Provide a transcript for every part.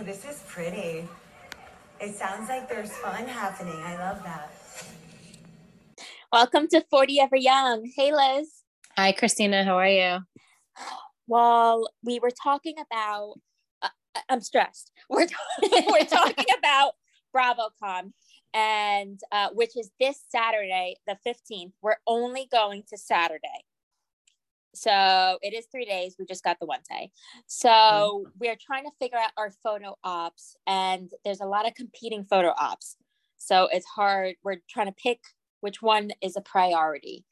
Ooh, this is pretty. It sounds like there's fun happening. I love that. Welcome to 40 Ever Young. Hey, Liz. Hi, Christina. How are you? Well, we were talking about, uh, I'm stressed. We're, we're talking about BravoCon, and uh, which is this Saturday, the 15th. We're only going to Saturday. So it is three days. We just got the one day. So mm-hmm. we're trying to figure out our photo ops, and there's a lot of competing photo ops. So it's hard. We're trying to pick which one is a priority.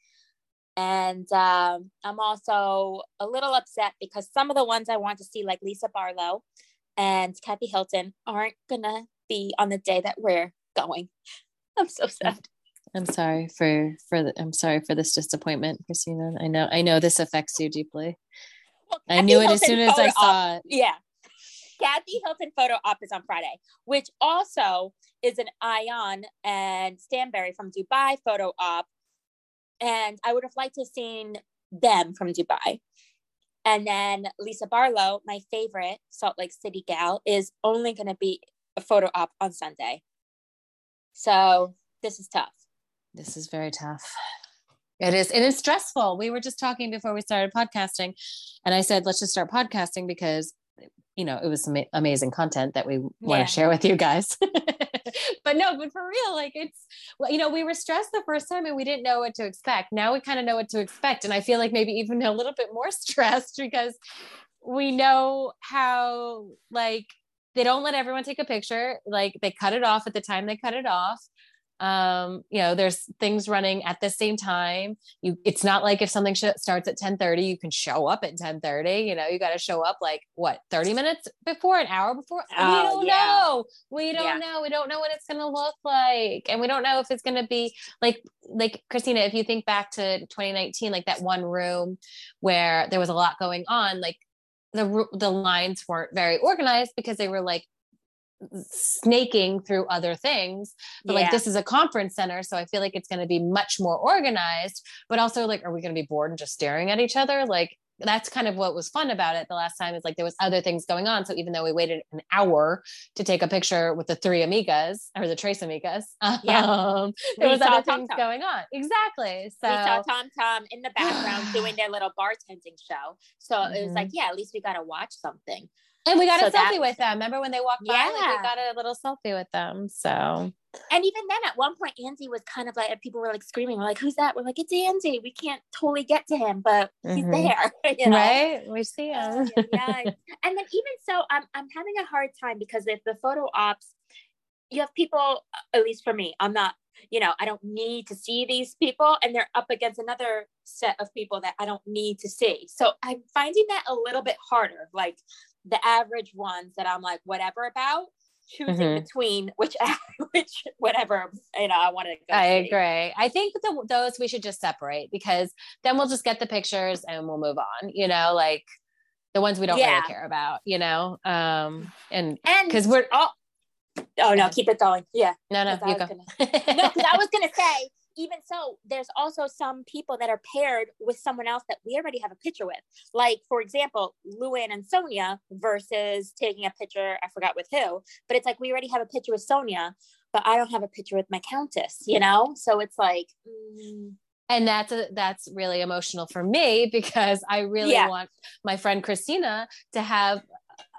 And um, I'm also a little upset because some of the ones I want to see, like Lisa Barlow and Kathy Hilton, aren't going to be on the day that we're going. I'm so sad. I'm sorry for for the, I'm sorry for this disappointment, Christina. I know I know this affects you deeply. Well, I knew it as soon as I saw it. Yeah. Kathy Hilton photo op is on Friday, which also is an Ayan and Stanbury from Dubai photo op. And I would have liked to have seen them from Dubai. And then Lisa Barlow, my favorite Salt Lake City gal, is only going to be a photo op on Sunday. So this is tough. This is very tough. It is. It is stressful. We were just talking before we started podcasting, and I said, let's just start podcasting because, you know, it was some amazing content that we yeah. want to share with you guys. but no, but for real, like it's, well, you know, we were stressed the first time and we didn't know what to expect. Now we kind of know what to expect. And I feel like maybe even a little bit more stressed because we know how, like, they don't let everyone take a picture. Like they cut it off at the time they cut it off um you know there's things running at the same time. You it's not like if something sh- starts at 10 30 you can show up at 10 30 you know you got to show up like what 30 minutes before an hour before? Oh, we don't yeah. know. We don't yeah. know. We don't know what it's going to look like and we don't know if it's going to be like like christina if you think back to 2019 like that one room where there was a lot going on like the the lines weren't very organized because they were like snaking through other things but yeah. like this is a conference center so i feel like it's going to be much more organized but also like are we going to be bored and just staring at each other like that's kind of what was fun about it the last time is like there was other things going on so even though we waited an hour to take a picture with the three amigas or the tres amigas yeah. um, there we was other things Tom. going on exactly so we saw tom tom in the background doing their little bartending show so mm-hmm. it was like mm-hmm. yeah at least we got to watch something and we got so a selfie with them. Remember when they walked by? Yeah. Like we got a little selfie with them. So and even then at one point Andy was kind of like people were like screaming, we're like, who's that? We're like, it's Andy. We can't totally get to him, but he's mm-hmm. there. You know? Right? We see him. yeah, yeah. and then even so, I'm I'm having a hard time because if the photo ops, you have people, at least for me, I'm not you know, I don't need to see these people, and they're up against another set of people that I don't need to see. So I'm finding that a little bit harder. Like the average ones that I'm like, whatever about, choosing mm-hmm. between which which whatever you know I want to go. I see. agree. I think the, those we should just separate because then we'll just get the pictures and we'll move on. You know, like the ones we don't yeah. really care about. You know, um, and and because we're all. Oh no, keep it going. Yeah. No, no, you go. Gonna, no, because I was gonna say even so, there's also some people that are paired with someone else that we already have a picture with. Like, for example, Luann and Sonja versus taking a picture, I forgot with who, but it's like we already have a picture with Sonja, but I don't have a picture with my countess, you know? So it's like, mm. and that's a, that's really emotional for me because I really yeah. want my friend Christina to have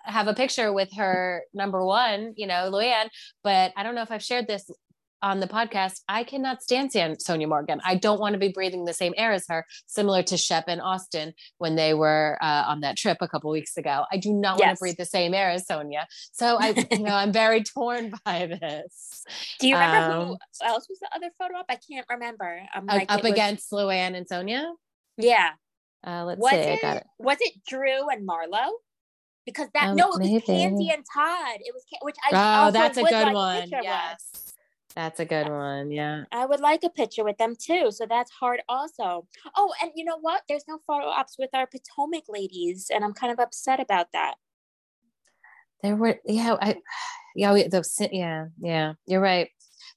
have a picture with her number one, you know, Luann. But I don't know if I've shared this on the podcast, I cannot stand Sonja Morgan. I don't want to be breathing the same air as her, similar to Shep and Austin when they were uh, on that trip a couple weeks ago. I do not yes. want to breathe the same air as Sonja. So I, you know, I'm very torn by this. Do you remember um, who else was the other photo up? I can't remember. I'm like, up against was... Luann and Sonja. Yeah. Uh, let's was see. It, I got it. Was it Drew and Marlo? Because that um, no, it was maybe. Kandi and Todd. It was which I oh, that's a good one. Yes. With. That's a good one. Yeah. I would like a picture with them too. So that's hard also. Oh, and you know what? There's no photo ops with our Potomac ladies. And I'm kind of upset about that. There were, yeah, I, yeah, we, those, yeah, yeah, you're right.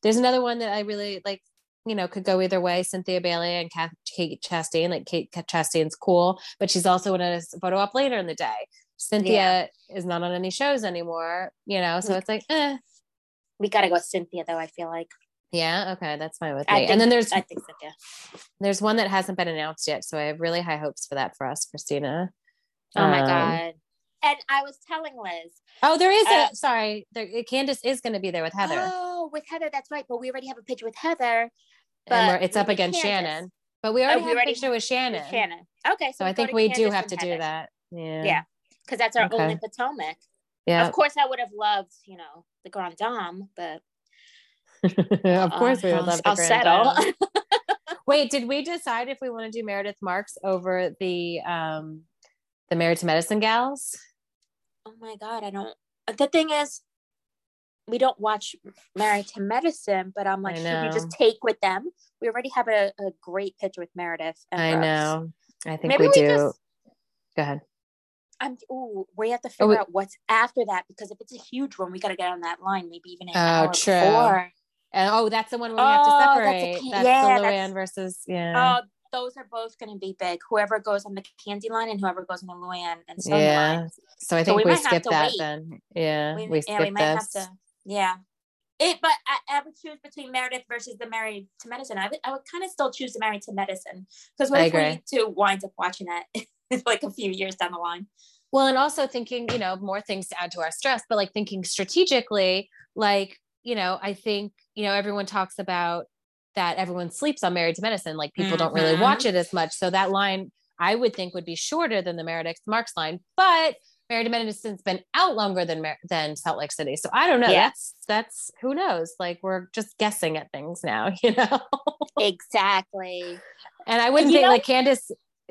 There's another one that I really like. you know, could go either way. Cynthia Bailey and Kath, Kate Chastain. Like Kate Chastain's cool, but she's also in a photo op later in the day. Cynthia is not on any shows anymore, you know, so it's like, eh. We gotta go with Cynthia though, I feel like. Yeah, okay, that's fine with me. think, and then there's I think Cynthia. there's one that hasn't been announced yet, so I have really high hopes for that for us, Christina. Oh my Um, god. And I was telling Liz. Oh, there is Uh, a sorry. There, Candiace is going to be there with Heather, Oh, with Heather, that's right. But we already have a picture with Heather. and it's up against Candiace. Shannon. But we already we have already a picture with Shannon. With Shannon. Okay. So I think we do have to do that. Yeah. Yeah. Because that's our Okay. only Potomac. Yeah. Of course, I would have loved, you know, the Grand Dame, but of course, we would I'll- love the I'll Grand settle. Wait, did we decide if we want to do Meredith Marks over the um the Married to Medicine gals? oh my god, I don't. The thing is, we don't watch Married to Medicine, but I'm like, should we just take with them? We already have a, a great picture with Meredith. I Brooks. know. I think Maybe we, we do. just- Go ahead. I'm. Ooh, we have to Oh, figure we- out what's after that because if it's a huge one, we got to get on that line. Maybe even an Oh, hour true. before. And oh, that's the one where we have to Oh, that's a separate. That's, yeah, the Luann versus yeah. Oh, those are both going to be big. Whoever goes on the Kandi line and whoever goes on the Luann and Sonja yeah. line. So I So think we we, might have to that wait. then. Yeah. We, We, skipped yeah, we might this. have to. Yeah. It, but I, I would choose between Meredith versus the Married to Medicine. I would, I would kind of still choose the Married to Medicine because what I if we agree. two winds up watching it like a few years down the line? Well, and also thinking, you know, more things to add to our stress, but like thinking strategically, like, you know, I think, you know, everyone talks about that everyone sleeps on Married to Medicine. Like people don't really Mhm. watch it as much. So that line I would think would be shorter than the Meredith Marks line, but Married to Medicine's been out longer than Mer- than Salt Lake City. So I don't know. Yeah. That's that's who knows. Like we're just guessing at things now, you know. Exactly. and I wouldn't You think know- like Candiace.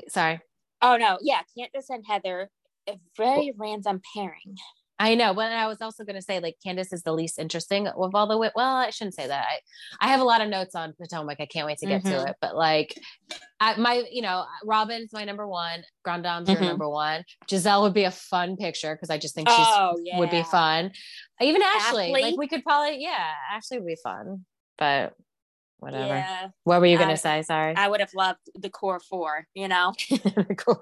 Sorry. Oh no, yeah, Candiace and Heather, a very random pairing. I know, but I was also going to say like Candiace is the least interesting of all the. wi- Well, I shouldn't say that. I, I have a lot of notes on Potomac. I can't wait to get to Mhm. it. But like, I, my you know, Robin's my number one. Grand Dame's your Mhm. number one. Gizelle would be a fun picture because I just think she's oh yeah, would be fun. Even Ashley, Ashley? like we could probably yeah, Ashley would be fun. But whatever. Yeah, What were you going to say? Sorry. I would have loved the core four. You know. Cool.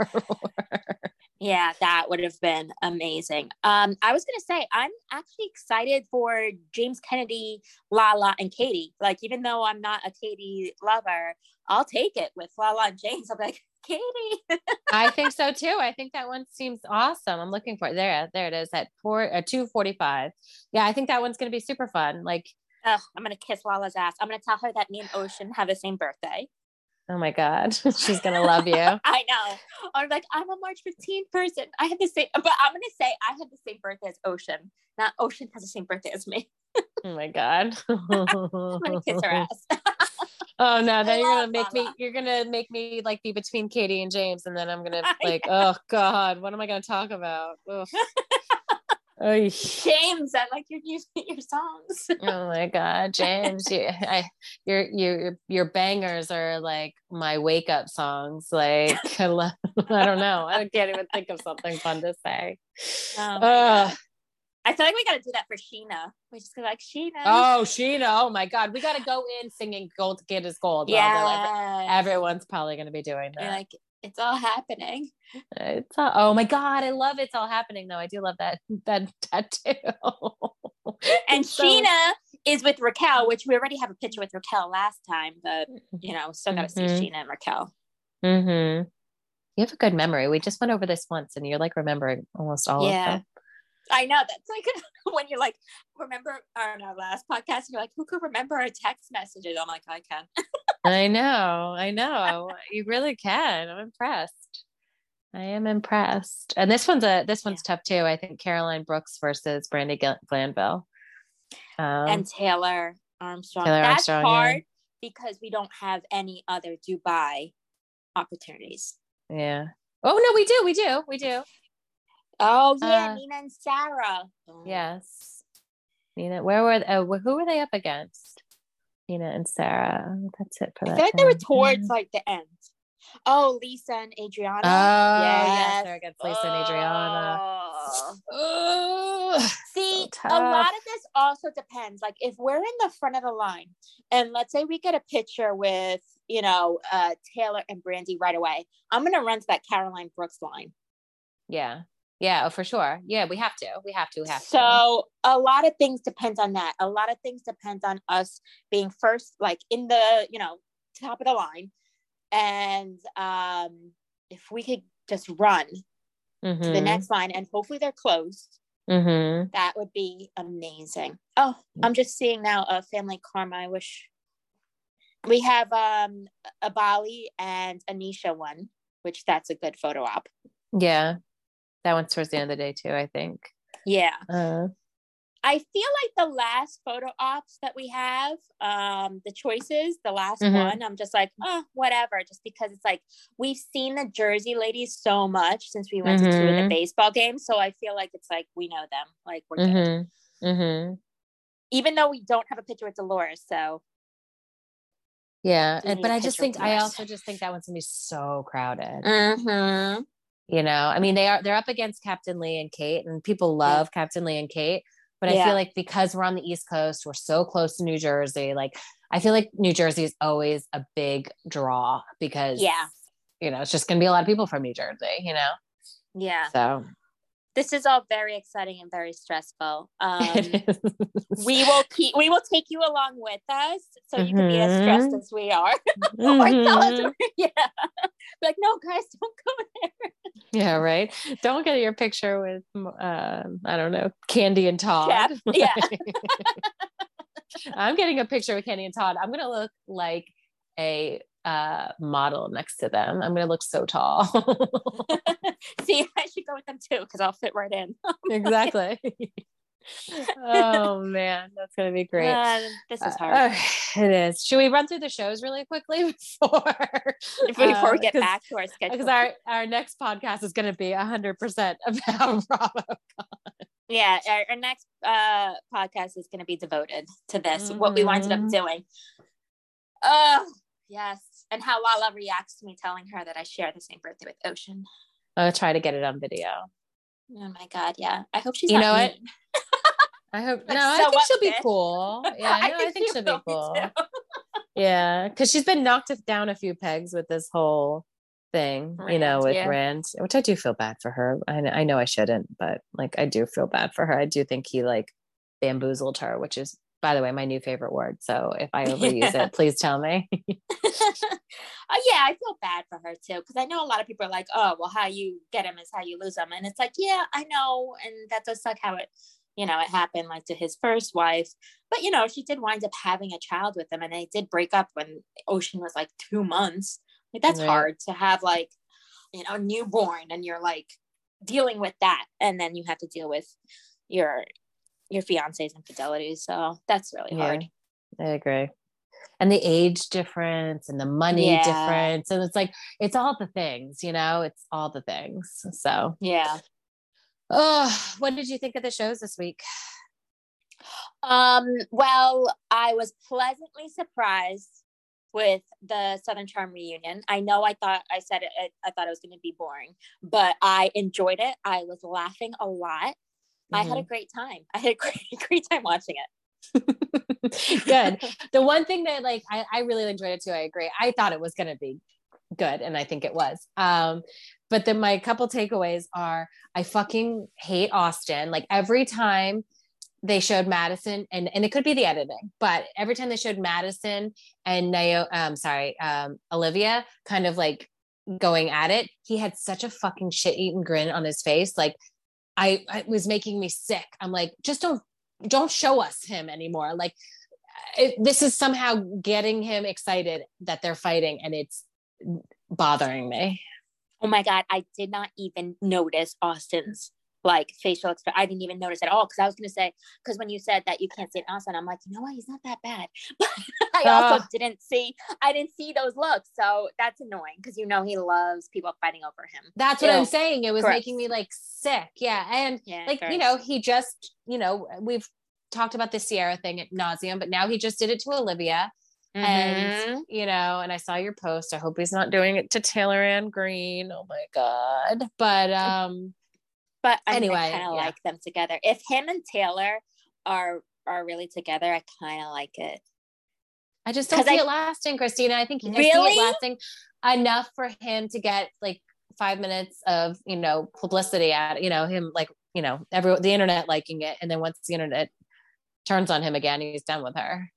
Yeah, that would have been amazing. Um, I was gonna say I'm actually excited for James Kennedy, Lala, and Katie. Like, even though I'm not a Katie lover, I'll take it with Lala and James. I'm like, Katie. I think so too. I think that one seems awesome. I'm looking for it. There, there it is at four, uh, two forty-five. Yeah, I think that one's gonna be super fun. Like, I'm gonna kiss Lala's ass. I'm gonna tell her that me and Ocean have the same birthday. Oh my god, she's gonna love you. I know. Or like, I'm a March 15th person. I have the same, but I'm gonna say I have the same birthday as Ocean. Not Ocean has the same birthday as me. Oh my god. I'm gonna kiss her ass. Oh no, then you're gonna make me. You're gonna make me like be between Katie and James, and then I'm gonna like, oh god, what am I gonna talk about? Oy. James, I like your music, your songs. Oh my God, James, you, I, your your your bangers are like my wake up songs. Like I, love, I don't know, I can't even think of something fun to say. Oh I feel like we gotta do that for Scheana. We just go like Scheana. Oh, Scheana! Oh my God, we got to go in singing "Gold Kid is Gold." Yeah. everyone's probably going to be doing You're that. like, it's all happening. It's all, oh my God, I love it's all happening though. I do love that that tattoo. And So- Scheana is with Raquel, which we already have a picture with Raquel last time, but you know, still gotta see Mhm. Scheana and Raquel. Mm-hmm. You have a good memory. We just went over this once, and you're like remembering almost all of Yeah. them. I know that's like when you're like, remember on our last podcast, you're like, who could remember our text messages? I'm like, I can. I know, I know. you really can. I'm impressed. I am impressed. And this one's a this one's tough too. I think Caroline Brooks versus Brandi Glanville. Um, and Taylor Armstrong. Taylor That's Armstrong, yeah. hard because we don't have any other Dubai opportunities. yeah. Oh no, we do, we do, we do. Oh yeah, Uh, Nina and Sarah. Oh. Yes. Nina, where were uh, who were they up against? Nina and Sarah. That's it for I that. feel like they were one. towards like the end. Oh, Lisa and Adriana. Oh yes, Yes. they're against Lisa and Adriana. Oh. See, So a lot of this also depends. Like if we're in the front of the line, and let's say we get a picture with you know uh, Taylor and Brandi right away, I'm gonna run to that Caroline Brooks line. Yeah. Yeah, oh, for sure. Yeah, we have to. We have to. We have to. So a lot of things depends on that. A lot of things depends on us being first, like in the you know top of the line, and um, if we could just run Mhm. to the next line, and hopefully they're closed, Mhm. that would be amazing. Oh, I'm just seeing now a family karma. I wish we have um a Bali and Anisha one, which that's a good photo op. Yeah. That one's towards the end of the day too, I think. Yeah. Uh, I feel like the last photo ops that we have, um, the choices, the last Mhm. one, I'm just like, oh, whatever, just because it's like we've seen the Jersey ladies so much since we went to two of the Mhm. baseball games. So I feel like it's like we know them. Like we're good. mhm. Mhm. Even though we don't have a picture with Dolores. So Yeah, but I just think I also just think that one's gonna be so crowded. Mm-hmm. You know, I mean, they are they're up against Captain Lee and Kate, and people Yeah. love Captain Lee and Kate. But I Yeah. feel like because we're on the East Coast, we're so close to New Jersey. Like, I feel like New Jersey is always a big draw because Yeah. you know, it's just gonna be a lot of people from New Jersey. You know, yeah. so This is all very exciting and very stressful. Um, we will keep we will take you along with us so you can be as stressed Mhm. as we are. or tell us Mhm. yeah. Like, no, guys, don't go there. Yeah, right. Don't get your picture with, uh, I don't know, Kandi and Todd. Yeah. I'm getting a picture with Kandi and Todd. I'm gonna look like a uh, model next to them. I'm gonna look so tall. See, I should go with them too because I'll fit right in. exactly. oh man, that's gonna be great. Uh, this is hard. Uh, it is. Should we run through the shows really quickly before Before we get back to our schedule. Because our, our next podcast is going to be 100% about Bravo. yeah, our, our next uh, podcast is going to be devoted to this, what we ended up Mhm. doing. Oh, yes. And how Lala reacts to me telling her that I share the same birthday with Ocean. I'll try to get it on video. Oh my God, yeah. I hope she's You know what? I hope. No, I think she'll be cool. Yeah, no, I think, she she'll be cool. Yeah, because she's been knocked down a few pegs with this whole thing, you know, with yeah. Rand, which I do feel bad for her. I know, I know I shouldn't, but like I do feel bad for her. I do think he like bamboozled her, which is, by the way, my new favorite word. So if I overuse Yeah. it, please tell me. Uh, yeah, I feel bad for her too because I know a lot of people are like, "Oh, well, how you get him is how you lose him," and it's like, yeah, I know, and that does suck how it, you know, it happened like to his first wife, but you know, she did wind up having a child with him, and they did break up when Ocean was like two months. Like that's Right. hard to have like, you know, newborn, and you're like dealing with that, and then you have to deal with your your fiance's infidelities. So that's really Yeah. hard. I agree. And the age difference and the money Yeah. difference. And it's like, it's all the things, you know, it's all the things. So, Yeah. Oh, what did you think of the shows this week? Um, well, I was pleasantly surprised with the Southern Charm reunion. I know I thought I said it, I- I thought it was going to be boring, but I enjoyed it. I was laughing a lot. I had a great time. I had a great, great time watching it. good. The one thing that like I, I really enjoyed it too. I agree. I thought it was gonna be good, and I think it was. Um, but then my couple takeaways are I fucking hate Austin. Like every time they showed Madison, and and it could be the editing, but every time they showed Madison and Nayo, um, sorry, um, Olivia, kind of like going at it, he had such a fucking shit eating grin on his face. Like I, I it was making me sick. I'm like, just don't don't show us him anymore. Like it, this is somehow getting him excited that they're fighting, and it's bothering me. Oh my God. I did not even notice Austin's like facial expression. I didn't even notice at all because I was going to say, because when you said that you can't see Austin, I'm like, you know what? He's not that bad. But I also Ah. didn't see, I didn't see those looks. So that's annoying because you know he loves people fighting over him. That's what I'm saying. It was Gross. making me like sick. Yeah, and Yeah. like you know, he just you know we've talked about the Ciara thing at nauseum, but now he just did it to Olivia. Mhm. and you know and i saw your post i hope he's not doing it to taylor ann green oh my god but um but I Anyway, I kind of yeah. like them together. If him and Taylor are are really together, I kind of like it. I just don't see I- it lasting, Christina. I think I see Really? it lasting enough for him to get like five minutes of you know publicity at you know him like you know every the internet liking it, and then once the internet turns on him again, he's done with her.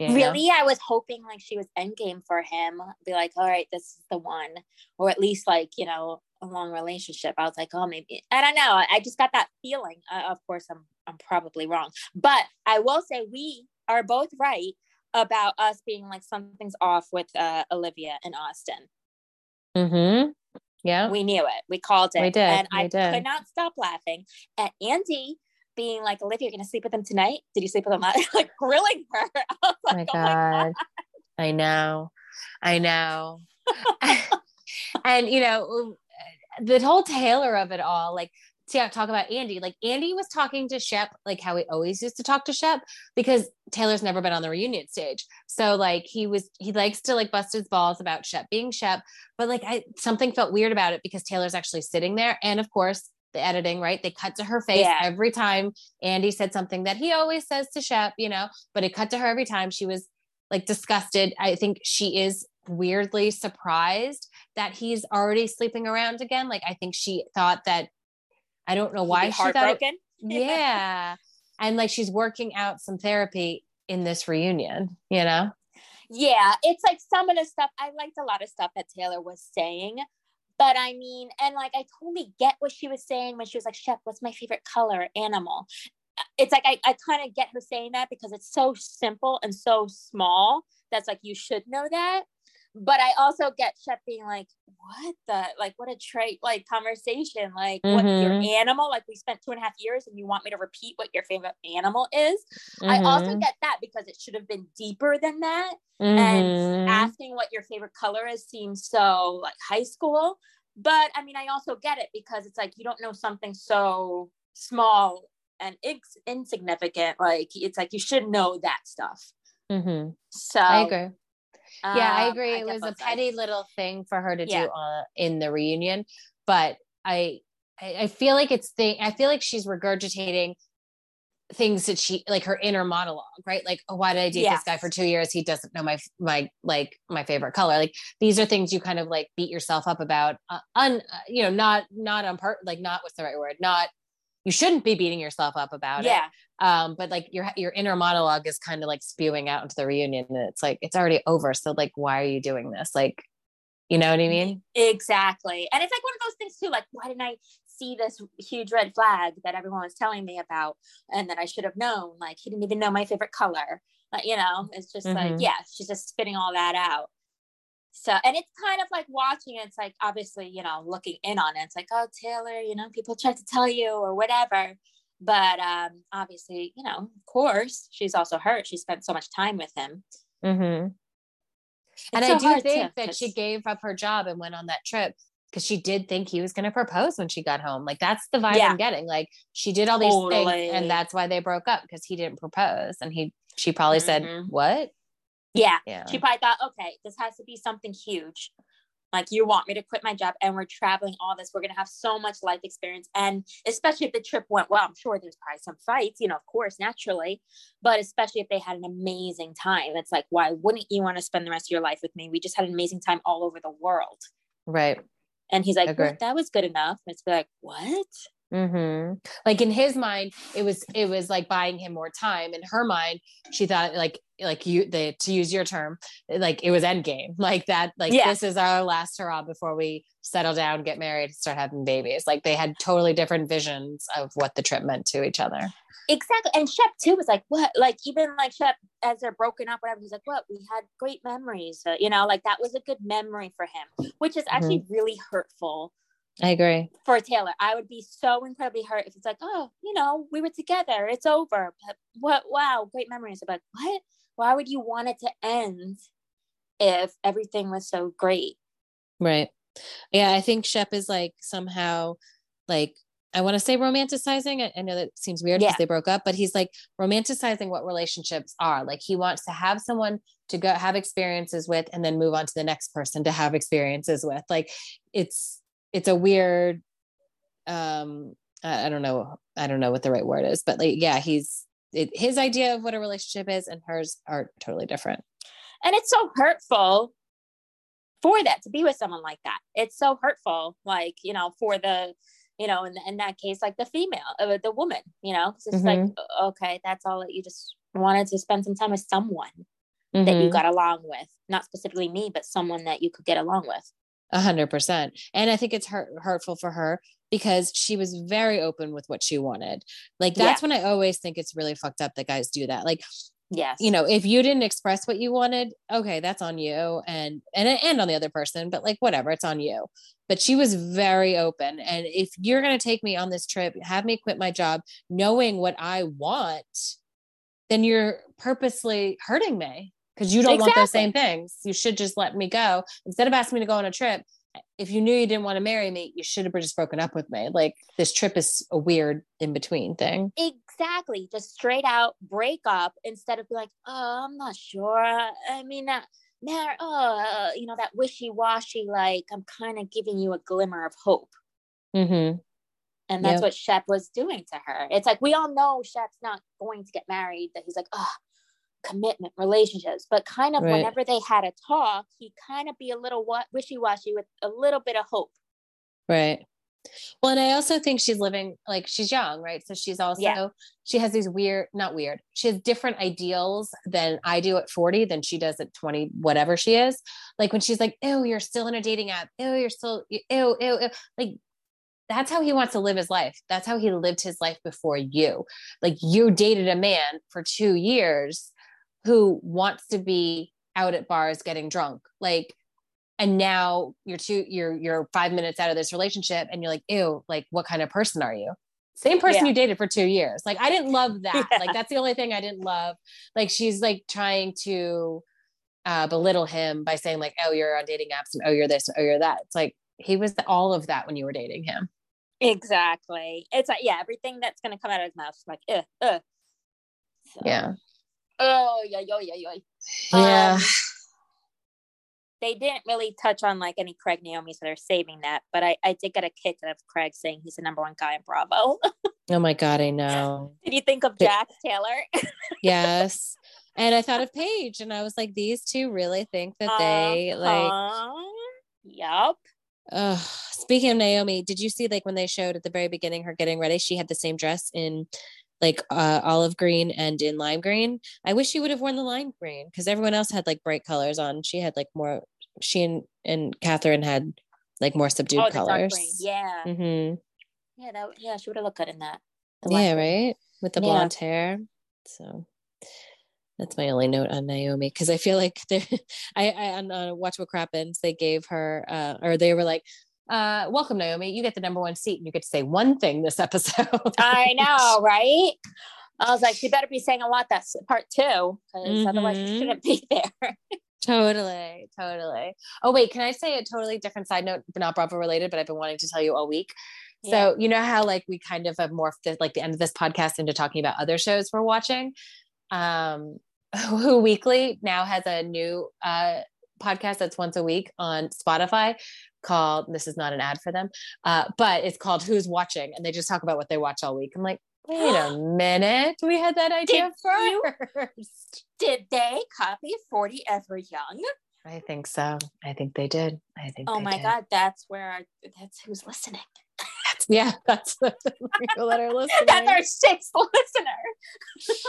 Know? Really, I was hoping like she was endgame for him. Be like, all right, this is the one, or at least like you know a long relationship. I was like, oh, maybe I don't know. I just got that feeling. Uh, of course, I'm I'm probably wrong, but I will say we are both right about us being like something's off with uh, Olivia and Austin. Mm-hmm. Yeah. We knew it. We called it. We did. And We I did. could not stop laughing at Andy being like, Olivia, you're gonna sleep with him tonight? Did you sleep with him last like grilling her? I was Oh my like, oh my God. god. I know. I know. and you know, the whole Taylor of it all, like to talk about Andy, like Andy was talking to Shep like how he always used to talk to Shep because Taylor's never been on the reunion stage. So like he was he likes to like bust his balls about Shep being Shep, but like I something felt weird about it because Taylor's actually sitting there. And of course, the editing, right? They cut to her face Yeah. every time Andy said something that he always says to Shep, you know, but it cut to her every time. She was like disgusted. I think she is weirdly surprised that he's already sleeping around again. Like I think she thought that I don't know why she thought it- yeah. And like she's working out some therapy in this reunion, you know? Yeah, it's like some of the stuff I liked a lot of stuff that Taylor was saying. But I mean, and like I totally get what she was saying when she was like, Shep, what's my favorite color animal? Uh, it's like I, I kind of get her saying that because it's so simple and so small that's like you should know that. But I also get Shep being like, what the like what a trait like conversation. Like what your animal, like we spent two and a half years and you want me to repeat what your favorite animal is. I also Mhm. get that because it should have been deeper than that Mhm. and asking what your favorite color is seems so like high school but i mean i also get it because it's like you don't know something so small and ins- insignificant like it's like you should know that stuff Mhm. so I agree. Yeah, I um, agree. it was a petty sides. little thing for her to Yeah. do uh, in the reunion, but I, I I feel like it's thing. I feel like she's regurgitating things that she like her inner monologue, right? Like, oh, why did I date this guy for two years? He doesn't know my my like my favorite color. Like these are things you kind of like beat yourself up about. Uh, un, uh, you know, not not on part. Like not what's the right word? Not you shouldn't be beating yourself up about it. Yeah. Um but like your your inner monologue is kind of like spewing out into the reunion and it's like it's already over. So like why are you doing this? Like you know what i mean? Exactly. And it's like one of those things too like why didn't i see this huge red flag that everyone was telling me about and that i should have known? Like he didn't even know my favorite color. Like you know it's just like Mhm. yeah she's just spitting all that out so and it's kind of like watching it's like obviously you know looking in on it it's like oh taylor you know people try to tell you or whatever but um obviously you know of course she's also hurt she spent so much time with him mm-hmm. and It's i do think that she gave up her job and went on that trip because she did think he was going to propose when she got home like that's the vibe Yeah. i'm getting like she did all these Totally. things and that's why they broke up because he didn't propose and he she probably said Mhm. what yeah yeah She probably thought, okay, this has to be something huge. Like you want me to quit my job and we're traveling all this. We're gonna have so much life experience. And especially if the trip went well, I'm sure there's probably some fights, you know, of course, naturally. But especially if they had an amazing time. It's like, why wouldn't you want to spend the rest of your life with me? We just had an amazing time all over the world. right And he's like, well, that was good enough. And it's like, what? Hmm Like in his mind, it was it was like buying him more time. In her mind, she thought like like you the to use your term, like it was end game. Like that, like Yeah. this is our last hurrah before we settle down, get married, start having babies. Like they had totally different visions of what the trip meant to each other. Exactly. And Shep too was like, what? Like even like Shep, as they're broken up, whatever, he's like, what? We had great memories. Uh, you know, like that was a good memory for him, which is actually really hurtful I agree. for Taylor. I would be so incredibly hurt if it's like, oh, you know, we were together, it's over. But what? Wow, great memories. But what? Why would you want it to end if everything was so great? Right. Yeah, I think Shep is like somehow like I want to say romanticizing. I, I know that seems weird because Yeah. they broke up, but he's like romanticizing what relationships are. Like he wants to have someone to go have experiences with and then move on to the next person to have experiences with. Like it's it's a weird um I, I don't know I don't know what the right word is, but like yeah, he's it, his idea of what a relationship is and hers are totally different. And it's so hurtful for that to be with someone like that. It's so hurtful, like, you know, for the, you know, in, in that case, like the female, uh, the woman, you know, it's like, okay, that's all that you just wanted to spend some time with someone that you Mhm. got along with, not specifically me, but someone that you could get along with. A hundred percent. And I think it's hurt, hurtful for her because she was very open with what she wanted. Like that's when I always think it's really fucked up that guys do that. Like, Yes. you know, if you didn't express what you wanted, okay, that's on you and and and on the other person, but like whatever, it's on you. But she was very open. And if you're gonna take me on this trip, have me quit my job, knowing what I want, then you're purposely hurting me because you don't want those same things. You should just let me go. Instead of asking me to go on a trip, if you knew you didn't want to marry me, you should have just broken up with me. Like this trip is a weird in between thing. exactly. Just straight out break up instead of be like, oh, I'm not sure. I mean, that, mar- oh, you know, that wishy washy, like, I'm kind of giving you a glimmer of hope. Mm-hmm. And that's Yep. what Shep was doing to her. It's like we all know Shep's not going to get married, that he's like, oh, commitment, relationships. But kind of Right. whenever they had a talk, he kind of be a little wa- wishy washy with a little bit of hope. Right. Well, and I also think she's living like she's young, right? So she's also Yeah. she has these weird, not weird. She has different ideals than I do at 40 than she does at 20, whatever she is. Like when she's like, "Ew, you're still in a dating app. Ew, you're still ew, ew, ew." Like that's how he wants to live his life. That's how he lived his life before you. Like you dated a man for 2 years who wants to be out at bars getting drunk. Like and now you're two you're you're five minutes out of this relationship and you're like ew like what kind of person are you same person Yeah. you dated for two years like i didn't love that Yeah. like that's the only thing i didn't love like she's like trying to uh belittle him by saying like oh you're on dating apps and oh you're this oh you're that it's like he was all of that when you were dating him Exactly. It's like, yeah, everything that's going to come out of his mouth is like, uh, uh. So- yeah Oh, yeah, yeah, yeah, yeah. yeah Um, they didn't really touch on like any Craig Naomi, so they're saving that. But I, I did get a kick out of Craig saying he's the number one guy in Bravo. oh my god i know did you think of Jax Taylor? yes and i thought of paige and i was like these two really think that they like Uh-huh. Yup. Uh, speaking of Naomi, did you see like when they showed at the very beginning her getting ready? She had the same dress in like uh, olive green and in lime green. I wish she would have worn the lime green because everyone else had like bright colors on. She had like more. She and, and Catherine had like more subdued oh, colors. Yeah. hmm Yeah, that yeah, she would have looked good in that. Yeah, green. right. With the Yeah. blonde hair. So that's my only note on Naomi because I feel like I, I on uh, Watch What Crappens they gave her uh, or they were like, uh, "Welcome, Naomi. You get the number one seat, and you get to say one thing this episode." I know, right? I was like, she better be saying a lot that s- part two, because otherwise she Mhm. shouldn't be there. totally, totally. Oh wait, can I say a totally different side note, but not Bravo related? But I've been wanting to tell you all week. Yeah. So you know how like we kind of have morphed at, like the end of this podcast into talking about other shows we're watching. Um, Who Weekly now has a new uh, podcast that's once a week on Spotify called. This is not an ad for them, uh, but it's called Who's Watching, and they just talk about what they watch all week. I'm like, wait a minute, we had that idea Did you? first. Did they copy 40 Ever Young? I think so. I think they did. I think. Oh my did. God, that's where I, that's who's listening. Yeah, that's the people that are listening. That's our sixth listener.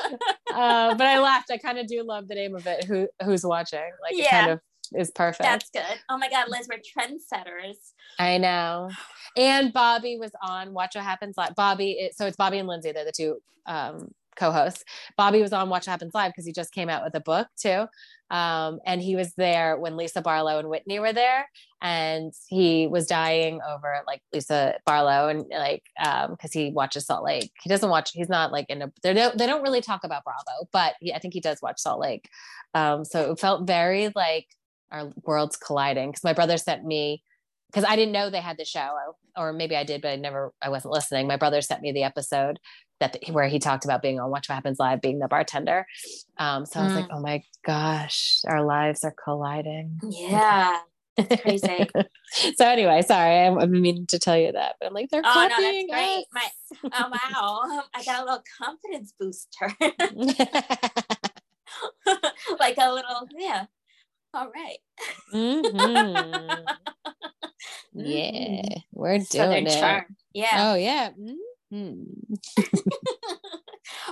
uh, but I laughed. I kind of do love the name of it. Who who's watching? Like it kind of is perfect. That's good. Oh my God, Liz, we're trendsetters. I know. And Bobby was on Watch What Happens Live. Bobby, it, so it's Bobby and Lindsay. They're the two um, co-hosts. Bobby was on Watch What Happens Live because he just came out with a book too. Um, and he was there when Lisa Barlow and Whitney were there, and he was dying over like Lisa Barlow and like um because he watches Salt Lake. He doesn't watch. He's not like in a. They don't. They don't really talk about Bravo, but he, I think he does watch Salt Lake. Um, so it felt very like our worlds colliding because my brother sent me because I didn't know they had the show, or maybe I did, but I never, I wasn't listening. My brother sent me the episode that where he talked about being on Watch What Happens Live, being the bartender. Um, so I was like, oh my gosh, our lives are colliding. Yeah. crazy. so anyway, sorry, I'm, I'm meaning to tell you that, but I'm like, they're Oh no, that's copying us. My oh wow, I got a little confidence booster, like a little yeah. All right. Mhm. Yeah, we're Southern doing it. charm. Yeah. Oh yeah. Mhm.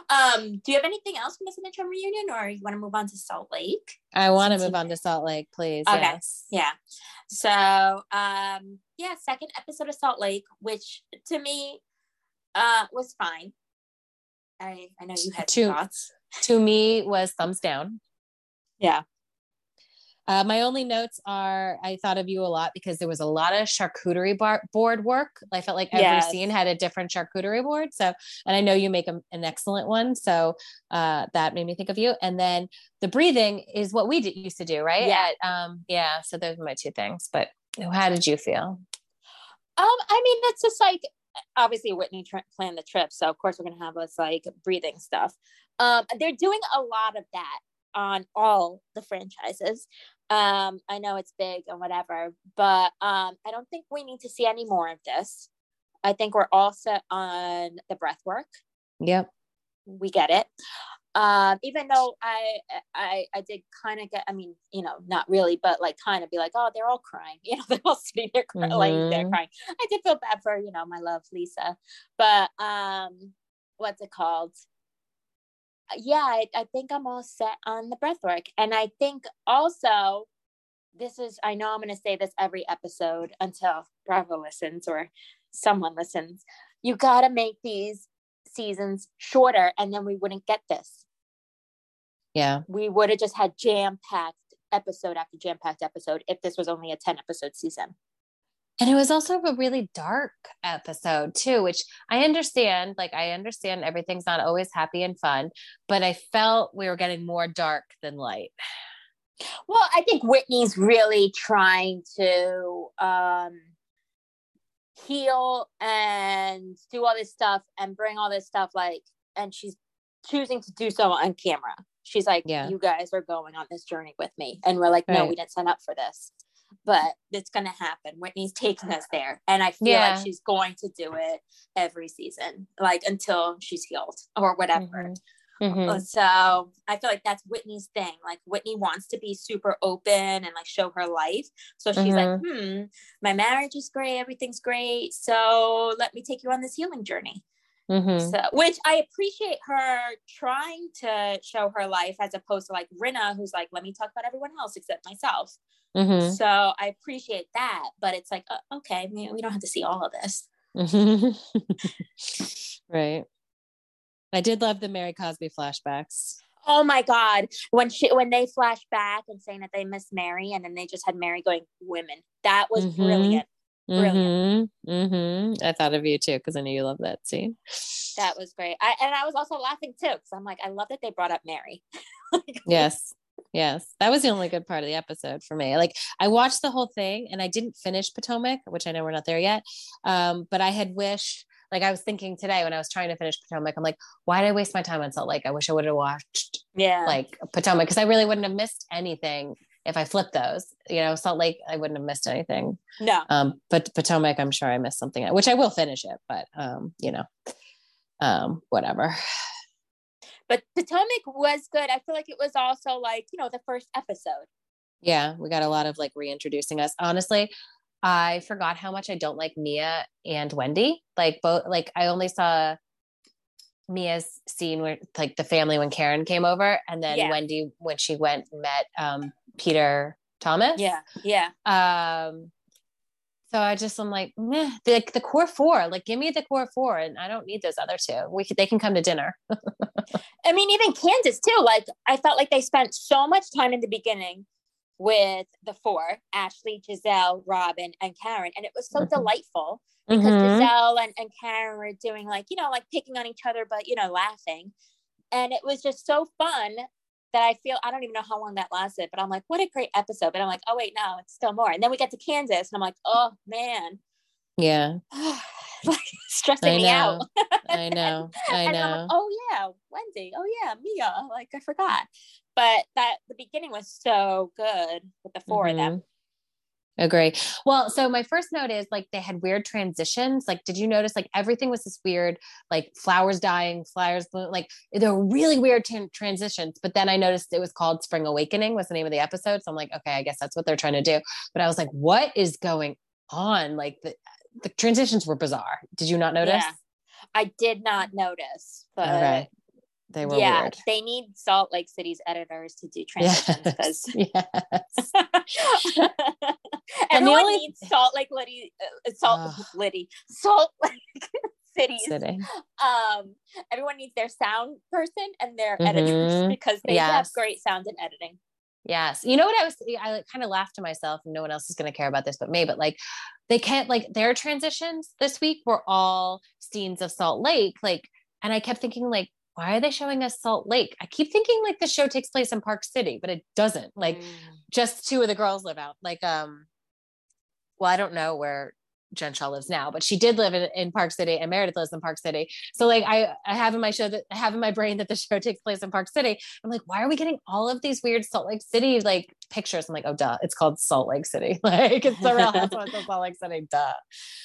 Um, do you have anything else from the Southern Charm reunion, or you want to move on to Salt Lake? I want to move on to Salt Lake, please. Okay. Yes. Yeah. So, um, yeah, second episode of Salt Lake, which to me, uh, was fine. I I know you had Two. thoughts. To me, was thumbs down. Yeah. Uh, my only notes are I thought of you a lot because there was a lot of charcuterie bar- board work. I felt like every Yes. scene had a different charcuterie board. So, and I know you make a, an excellent one. So uh, that made me think of you. And then the breathing is what we did, used to do, right? Yeah. At, um, yeah. So those are my two things. But how did you feel? Um, I mean, it's just like obviously Whitney tri- planned the trip, so of course we're gonna have us like breathing stuff. Um, they're doing a lot of that on all the franchises. Um, I know it's big and whatever, but um, I don't think we need to see any more of this. I think we're all set on the breath work. Yep. we get it um even though i i i did kind of get i mean you know not really but like kind of be like oh they're all crying you know they're all sitting there cry- like they're crying i did feel bad for you know my love lisa but um what's it called yeah I, I think i'm all set on the breath work and i think also this is i know i'm going to say this every episode until bravo listens or someone listens. You got to make these seasons shorter and then we wouldn't get this. Yeah. we would have just had jam packed episode after jam packed episode if this was only a 10 episode season And it was also a really dark episode too, which I understand. Like, I understand everything's not always happy and fun, but I felt we were getting more dark than light. well i think whitney's really trying to um heal and do all this stuff and bring all this stuff like and she's choosing to do so on camera she's like Yeah. you guys are going on this journey with me and we're like no Right. we didn't sign up for this but it's going to happen whitney's taking us there and i feel Yeah. like she's going to do it every season like until she's healed or whatever Mhm. Uh, So I feel like that's Whitney's thing. Like Whitney wants to be super open and like show her life. So she's like, hmm, my marriage is great, everything's great. So let me take you on this healing journey. Mhm. So which I appreciate her trying to show her life as opposed to like Rinna, who's like, let me talk about everyone else except myself. Mhm. So I appreciate that. But it's like, uh, okay, we we don't have to see all of this. Mhm. right. I did love the Mary Cosby flashbacks. Oh my god! When she when they flash back and saying that they miss Mary, and then they just had Mary going women. That was Mhm. brilliant. Brilliant. Mhm. Mhm. I thought of you too because I knew you love that scene. That was great. I and I was also laughing too because I'm like, I love that they brought up Mary. Like, Yes. Yes. That was the only good part of the episode for me. Like I watched the whole thing and I didn't finish Potomac, which I know we're not there yet. Um, but I had wished, like I was thinking today when I was trying to finish Potomac, I'm like, why did I waste my time on Salt Lake? I wish I would have watched Yeah. like Potomac because I really wouldn't have missed anything if I flipped those. You know, Salt Lake, I wouldn't have missed anything. no. Um, but Potomac, I'm sure I missed something, which I will finish it, but um, you know, um, whatever. But Potomac was good. I feel like it was also like, you know, the first episode. Yeah, we got a lot of like reintroducing us. Honestly, I forgot how much I don't like Mia and Wendy. Like both like I only saw Mia's scene where like the family when Karen came over and then Yeah. Wendy when she went and met um Peter Thomas. Yeah. Yeah. Um so I just I'm like, meh, the, like the core four, like give me the core four, and I don't need those other two. We could, they can come to dinner. I mean, even Candiace too. Like, I felt like they spent so much time in the beginning with the four Ashley, Gizelle, Robin, and Karen. And it was so Mhm. delightful because Mhm. Gizelle and, and Karen were doing like, you know, like picking on each other, but, you know, laughing. And it was just so fun that I feel, I don't even know how long that lasted, but I'm like, what a great episode. But I'm like, oh, wait, no, it's still more. And then we get to Candiace and I'm like, oh, man, Yeah, like stressing me out. I know. I and then I'm know. like, oh yeah, Wendy. Oh yeah, Mia. Like I forgot. But that the beginning was so good with the 4 of them. Mm-hmm. Agree. Well, so my first note is like they had weird transitions. Like, did you notice like everything was this weird, like flowers dying, flowers bloom, like there were really weird t- transitions. But then I noticed it was called Spring Awakening was the name of the episode. So I'm like, okay, I guess that's what they're trying to do. But I was like, what is going on? Like the the transitions were bizarre. Did you not notice? Yeah. I did not notice, but Okay. They were yeah, weird. they need Salt Lake City's editors to do transitions because yes. everyone only- needs Salt Lake Liddy, uh, Salt. Liddy, Salt Lake City's. City. Um, everyone needs their sound person and their editors Mhm. because they have great sound and editing. Yes. You know what I was I kind of laughed to myself and no one else is going to care about this but me but like they can't like their transitions this week were all scenes of Salt Lake like and I kept thinking like why are they showing us Salt Lake? I keep thinking like the show takes place in Park City but it doesn't. Like Mm. just two of the girls live out. Like um well I don't know where Jen Shah lives now, but she did live in, in Park City and Meredith lives in Park City. So like I, I have in my show that I have in my brain that the show takes place in Park City. I'm like, why are we getting all of these weird Salt Lake City like pictures? I'm like, oh duh, it's called Salt Lake City. Like it's the real housewives of Salt Lake City, duh.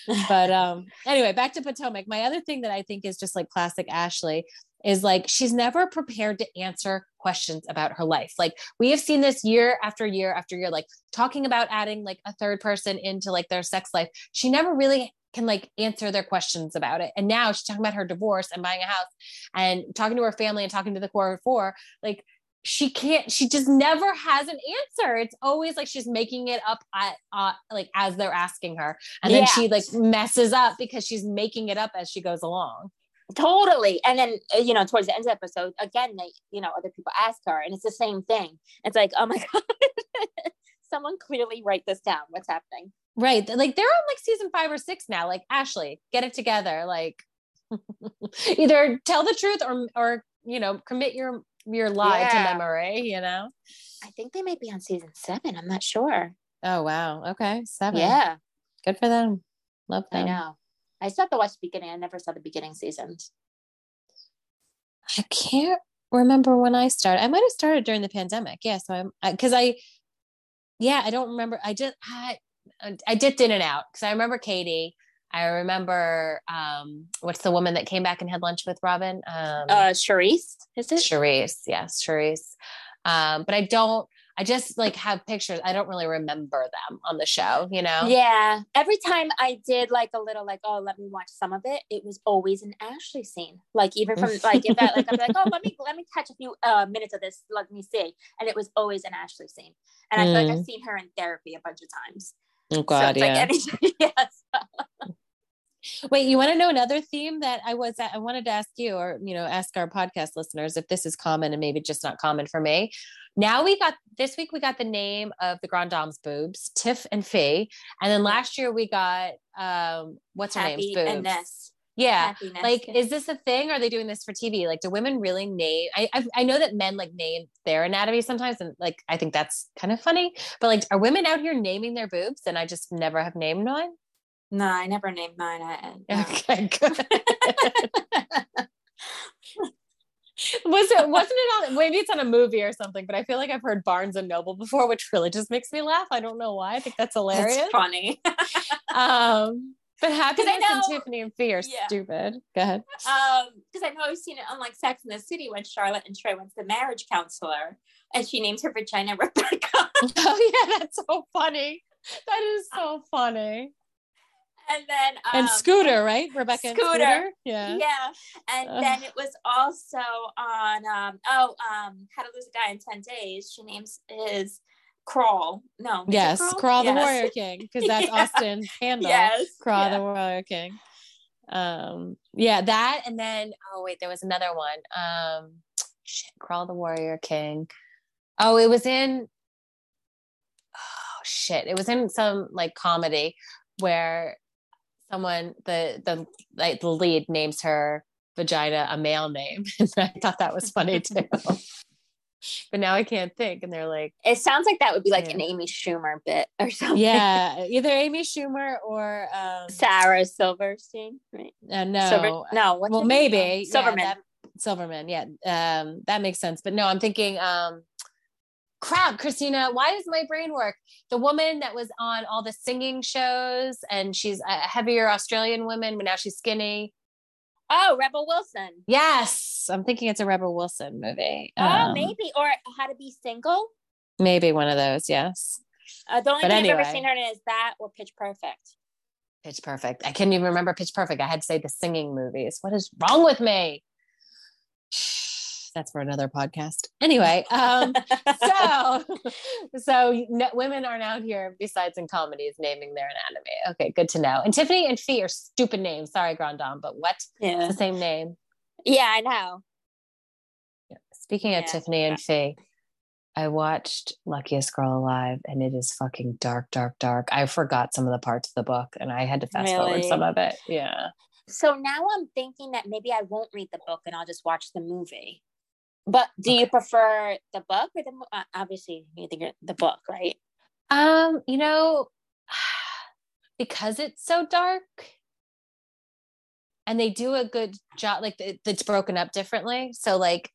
But um anyway, back to Potomac. My other thing that I think is just like classic Ashley is like she's never prepared to answer questions about her life. Like we have seen this year after year after year, like talking about adding like a third person into like their sex life. She never really can like answer their questions about it. And now she's talking about her divorce and buying a house and talking to her family and talking to the core four. Like she can't, she just never has an answer. It's always like she's making it up at, uh, like as they're asking her. And then Yeah. she like messes up because she's making it up as she goes along. Totally. And then, uh, you know, towards the end of the episode, again, they, you know, other people ask her and it's the same thing. It's like, oh my God, someone clearly write this down. What's happening? Right. Like they're on like season five or six now. Like Ashley, get it together. Like either tell the truth or or you know, commit your your lie Yeah. to memory, you know? I think they might be on season seven. I'm not sure. Oh wow. Okay. Seven. Yeah, Good for them. Love them. I know. I still have to watch the beginning. I never saw the beginning seasons. I can't remember when I started. I might have started during the pandemic. Yeah. So I'm because I, yeah, I don't remember. I just I I dipped in and out because I remember Katie. I remember um what's the woman that came back and had lunch with Robin? Um Uh, Charrisse, is it? Charrisse, yes, Charrisse. Um, but I don't. I just like have pictures. I don't really remember them on the show. You know. Yeah. Every time I did like a little like, oh, let me watch some of it, it was always an Ashley scene. Like even from like if that like I'm like, oh, let me let me catch a few uh minutes of this. Let me see. And it was always an Ashley scene. And I feel like I've seen her in therapy a bunch of times. Oh so God, it's yeah. like anything. yes. Wait, you want to know another theme that I was I wanted to ask you, or you know, ask our podcast listeners if this is common and maybe just not common for me. Now we got this week we got the name of the Grand Dame's boobs, Tiff and Fee, and then last year we got um what's her name's boobs. Happiness. Yeah, Happiness. like is this a thing? Or are they doing this for TV? Like, do women really name? I I, I know that men like name their anatomy sometimes, and like I think that's kind of funny. But like, are women out here naming their boobs? And I just never have named mine. No, I never named mine. I, no. Okay, good. Was it wasn't it on maybe it's on a movie or something, but I feel like I've heard Barnes and Noble before, which really just makes me laugh. I don't know why. I think that's hilarious. That's funny. Um but happiness and know- Tiffany and Fee are Yeah. stupid. Go ahead. um, because I know I've seen it on like Sex in the City when Charlotte and Trey went to the marriage counselor and she names her vagina Rebecca. Oh yeah, that's so funny. That is so funny. And then um, And Scooter, right? Rebecca Scooter. Scooter. Yeah. Yeah. And then it was also on um oh um How to Lose a Guy in 10 Days. She names his Krull. No. Yes, Krull the Yes. Warrior King, because that's Yeah. Austin's handle. Yes. Krull yeah. the Warrior King. Um, yeah, that and then oh wait, there was another one. Um shit, Krull the Warrior King. Oh, it was in oh shit. It was in some like comedy where someone the the like the lead names her vagina a male name. And I thought that was funny too. but now I can't think. And they're like, It sounds like that would be like Yeah. an Amy Schumer bit or something. yeah, either Amy Schumer or um Sarah Silverstein, right? uh, no. Silver, no, well maybe Silverman. yeah, that- silverman yeah um that makes sense but no i'm thinking um crap, Christina, why does my brain work? The woman that was on all the singing shows and she's a heavier Australian woman, but now she's skinny. Oh, Rebel Wilson. Yes, I'm thinking it's a Rebel Wilson movie. Oh, Um, maybe. Or How to Be Single. maybe one of those. Yes, Uh, the only But thing I've ever seen her in is that or Pitch Perfect. Pitch Perfect. I couldn't even remember Pitch Perfect. I had to say the singing movies. What is wrong with me? That's for another podcast. Anyway, um, so so no, women are now here besides in comedies naming their anatomy. Okay, good to know. And Tiffany and Fee are stupid names. Sorry, Grand Dame, but what? It's yeah. the same name. Yeah, I know. Speaking of Yeah. Tiffany and Fee, I watched Luckiest Girl Alive and it is fucking dark, dark, dark. I forgot some of the parts of the book and I had to fast forward some of it. Yeah. So now I'm thinking that maybe I won't read the book and I'll just watch the movie. But do you prefer the book or the uh, obviously you think the book, right? Um, you know, because it's so dark and they do a good job, like it, it's broken up differently. So like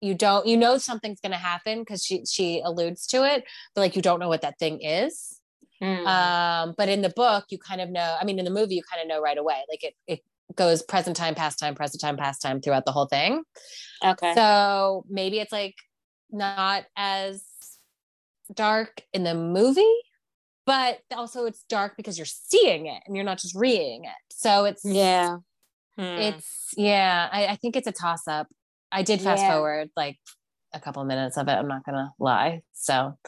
you don't you know something's gonna happen because she she alludes to it, but like you don't know what that thing is. Mm. Um, but in the book, you kind of know, I mean, in the movie, you kind of know right away. Like it it goes present time, past time, present time, past time throughout the whole thing. okay. So maybe it's like not as dark in the movie, but also it's dark because you're seeing it and you're not just reading it. So it's yeah. Hmm. it's yeah, I, I think it's a toss up. I did fast Yeah. forward like a couple minutes of it. I'm not gonna lie. So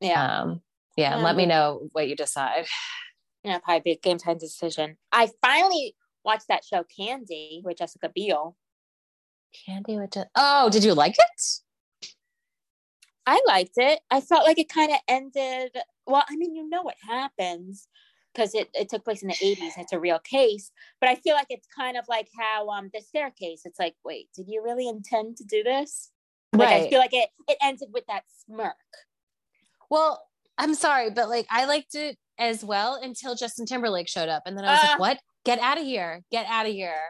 yeah. um yeah, Yeah, let me know what you decide. yeah, probably a game time decision. I finally watched that show Candy with Jessica Biel. Candy with just, oh, did you like it? I liked it. I felt like it kind of ended. Well, I mean, you know what happens because it, it took place in the 80s. It's a real case. But I feel like it's kind of like how um the staircase. It's like, wait, did you really intend to do this? Like I feel like it it ended with that smirk. Well, I'm sorry, but like I liked it as well until Justin Timberlake showed up. And then I was Uh. like, what? Get out of here. Get out of here.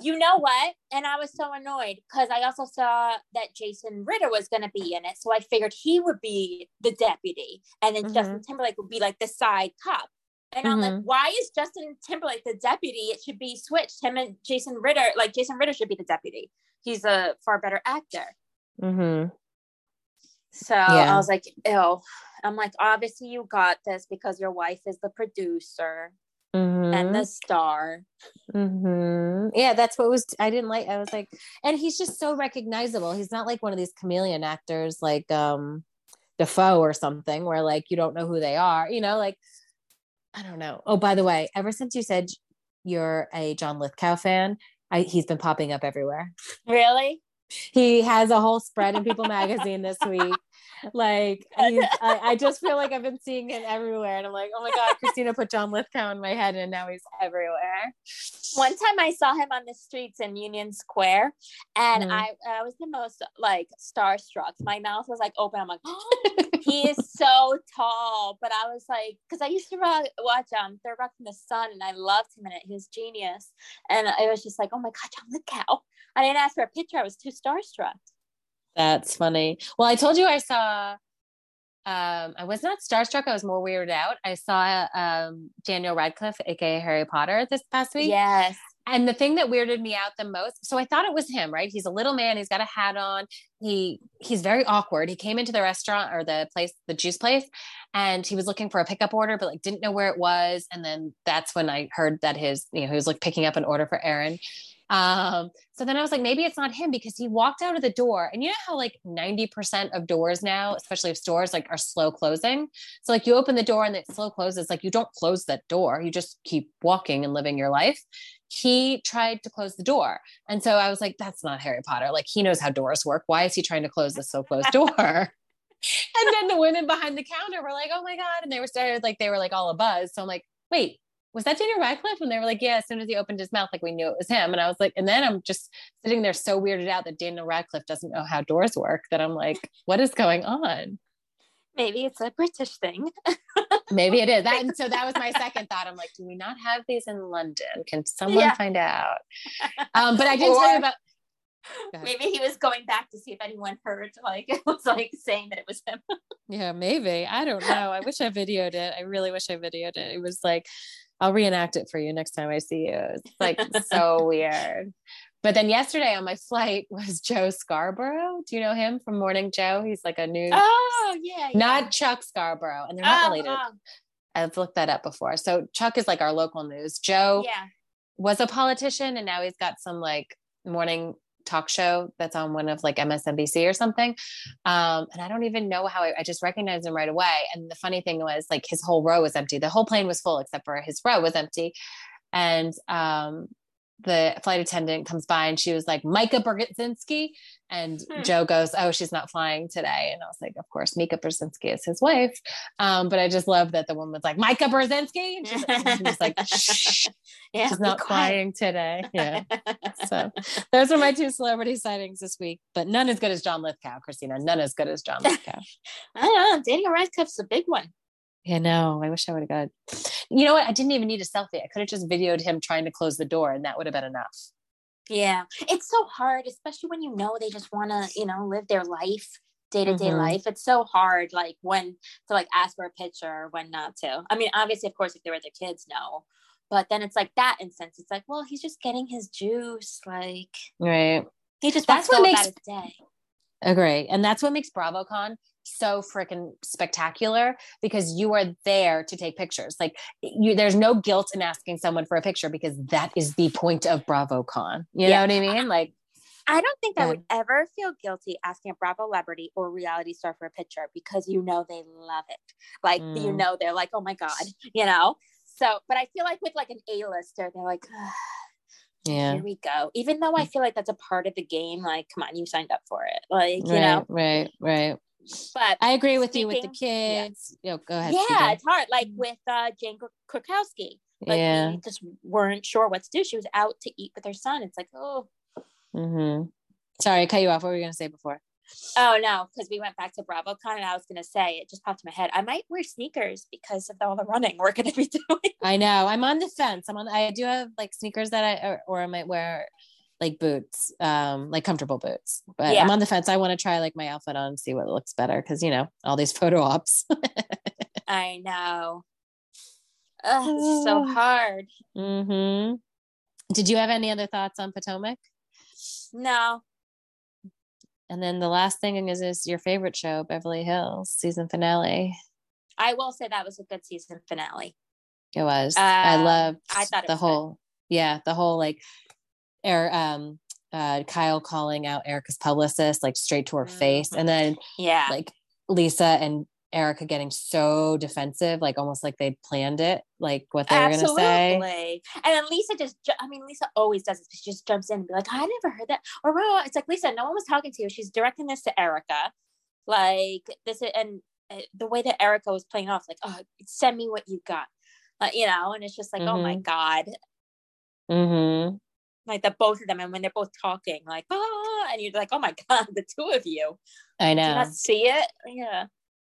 You know what? And I was so annoyed because I also saw that Jason Ritter was going to be in it. So I figured he would be the deputy and then Mhm. Justin Timberlake would be like the side cop. And I'm like, why is Justin Timberlake the deputy? It should be switched. Him and Jason Ritter, like Jason Ritter should be the deputy. He's a far better actor. Mm-hmm. So Yeah. I was like, ew. I'm like, obviously you got this because your wife is the producer Mm-hmm. and the star. hmm Yeah, that's what was. I didn't like. I was like, and he's just so recognizable. He's not like one of these chameleon actors like um Dafoe or something, where like you don't know who they are. You know, like I don't know. Oh, by the way, ever since you said you're a John Lithgow fan, I, he's been popping up everywhere. Really? He has a whole spread in People Magazine this week. Like I, I just feel like I've been seeing him everywhere, and I'm like, oh my god, Christina put John Lithgow in my head, and now he's everywhere. One time I saw him on the streets in Union Square, and Mhm. I I was the most like starstruck. My mouth was like open. I'm like, he is so tall. But I was like, because I used to watch um Third Rock from the Sun, and I loved him in it. He was genius, and I was just like, oh my god, John Lithgow. I didn't ask for a picture. I was too starstruck. That's funny. Well, I told you I saw. Um, I was not starstruck. I was more weirded out. I saw um, Daniel Radcliffe, aka Harry Potter, this past week. Yes. And the thing that weirded me out the most, so I thought it was him, right? He's a little man. He's got a hat on. He he's very awkward. He came into the restaurant or the place, the juice place, and he was looking for a pickup order, but like didn't know where it was. And then that's when I heard that his, you know, he was like picking up an order for Aaron. Um, so then I was like, maybe it's not him because he walked out of the door. And you know how like 90% of doors now, especially of stores, like are slow closing. So like you open the door and it slow closes, like you don't close that door. You just keep walking and living your life. He tried to close the door. And so I was like, that's not Harry Potter. Like he knows how doors work. Why is he trying to close this slow closed door? and then the women behind the counter were like, oh my God. And they were started like they were like all a buzz. So I'm like, wait, was that Daniel Radcliffe? And they were like, yeah, as soon as he opened his mouth, like we knew it was him. And I was like, and then I'm just sitting there so weirded out that Daniel Radcliffe doesn't know how doors work that I'm like, what is going on? Maybe it's a British thing. Maybe it is. That, and so that was my second thought. I'm like, do we not have these in London? Can someone Yeah. find out? Um, but I didn't tell you about. Maybe he was going back to see if anyone heard. Like it was like saying that it was him. Yeah, maybe. I don't know. I wish I videoed it. I really wish I videoed it. It was like, I'll reenact it for you next time I see you. It's like so weird. But then yesterday on my flight was Joe Scarborough. Do you know him from Morning Joe? He's like a new, Oh yeah, yeah. not Chuck Scarborough, and they're not Oh, related. oh, I've looked that up before. So Chuck is like our local news. Joe yeah. was a politician, and now he's got some like morning talk show that's on one of like MSNBC or something. Um, and I don't even know how I, I just recognized him right away. And the funny thing was like his whole row was empty. The whole plane was full except for his row was empty. And um, the flight attendant comes by and she was like, Micah Brzezinski. And Hmm. Joe goes, Oh, she's not flying today. And I was like, Of course, Mika Brzezinski is his wife. Um, but I just love that the woman was like, Micah Brzezinski. And she's, and she like, Shh, yeah, she's not flying today. Yeah. So those are my two celebrity sightings this week, but none as good as John Lithgow, Christina. None as good as John Lithgow. I don't know. Daniel Radcliffe's a big one. Yeah, no, I wish I would have got. You know what? I didn't even need a selfie. I could have just videoed him trying to close the door, and that would have been enough. Yeah, it's so hard, especially when you know they just want to, you know, live their life, day to day life. It's so hard, like when to like ask for a picture, or when not to. I mean, obviously, of course, if they were their kids, no. But then it's like that instance. It's like, well, he's just getting his juice. Like Right. he just That's what makes- about his day. Agree. And that's what makes BravoCon so freaking spectacular because you are there to take pictures. Like you there's no guilt in asking someone for a picture because that is the point of BravoCon. You Yeah. know what I mean? Like I don't think I would ever feel guilty asking a Bravo celebrity or reality star for a picture because you know they love it. Like you Mm. know they're like, oh my god, you know. So, but I feel like with like an A-lister, they're like, "Ah, yeah. here we go. Even though I feel like that's a part of the game. Like, come on, you signed up for it. Like, you right, know. right, right. But I agree with you with the Speaking- yeah. kids. Yo, go ahead. yeah, Speaking. it's hard. Like with uh, Jane Kr- Krakowski. Like yeah. we just weren't sure what to do. She was out to eat with her son. It's like, oh, Mm-hmm. Sorry, I cut you off. What were you going to say before? Oh no, because we went back to BravoCon and I was gonna say it just popped in my head. I might wear sneakers because of all the running we're gonna be doing. I know. I'm on the fence. I'm on. I do have like sneakers that I or, or I might wear like boots, um, like comfortable boots. But Yeah. I'm on the fence. I want to try like my outfit on, see what looks better because you know all these photo ops. I know. Ugh, it's so hard. Mm-hmm. Did you have any other thoughts on Potomac? No, And then the last thing is is your favorite show, Beverly Hills season finale. I will say that was a good season finale. It was. I Um, loved I thought the was good. whole yeah, the whole like air um uh Kyle calling out Erica's publicist like straight to her face. Mhm. And then Yeah. like Lisa and Erica getting so defensive, like almost like they planned it, like what they were gonna say. And then Lisa just, ju- I mean, Lisa always does this. She just jumps in and be like, I never heard that. Or, well, it's like, Lisa, no one was talking to you. She's directing this to Erica. Like, this, and uh, the way that Erica was playing off, like, oh, send me what you got. Like, you know, and it's just like, oh my God. Mm-hmm. Like, the both of them. And when they're both talking, like, oh and you're like, oh my God, the two of you. I Do you know. not see it? Yeah.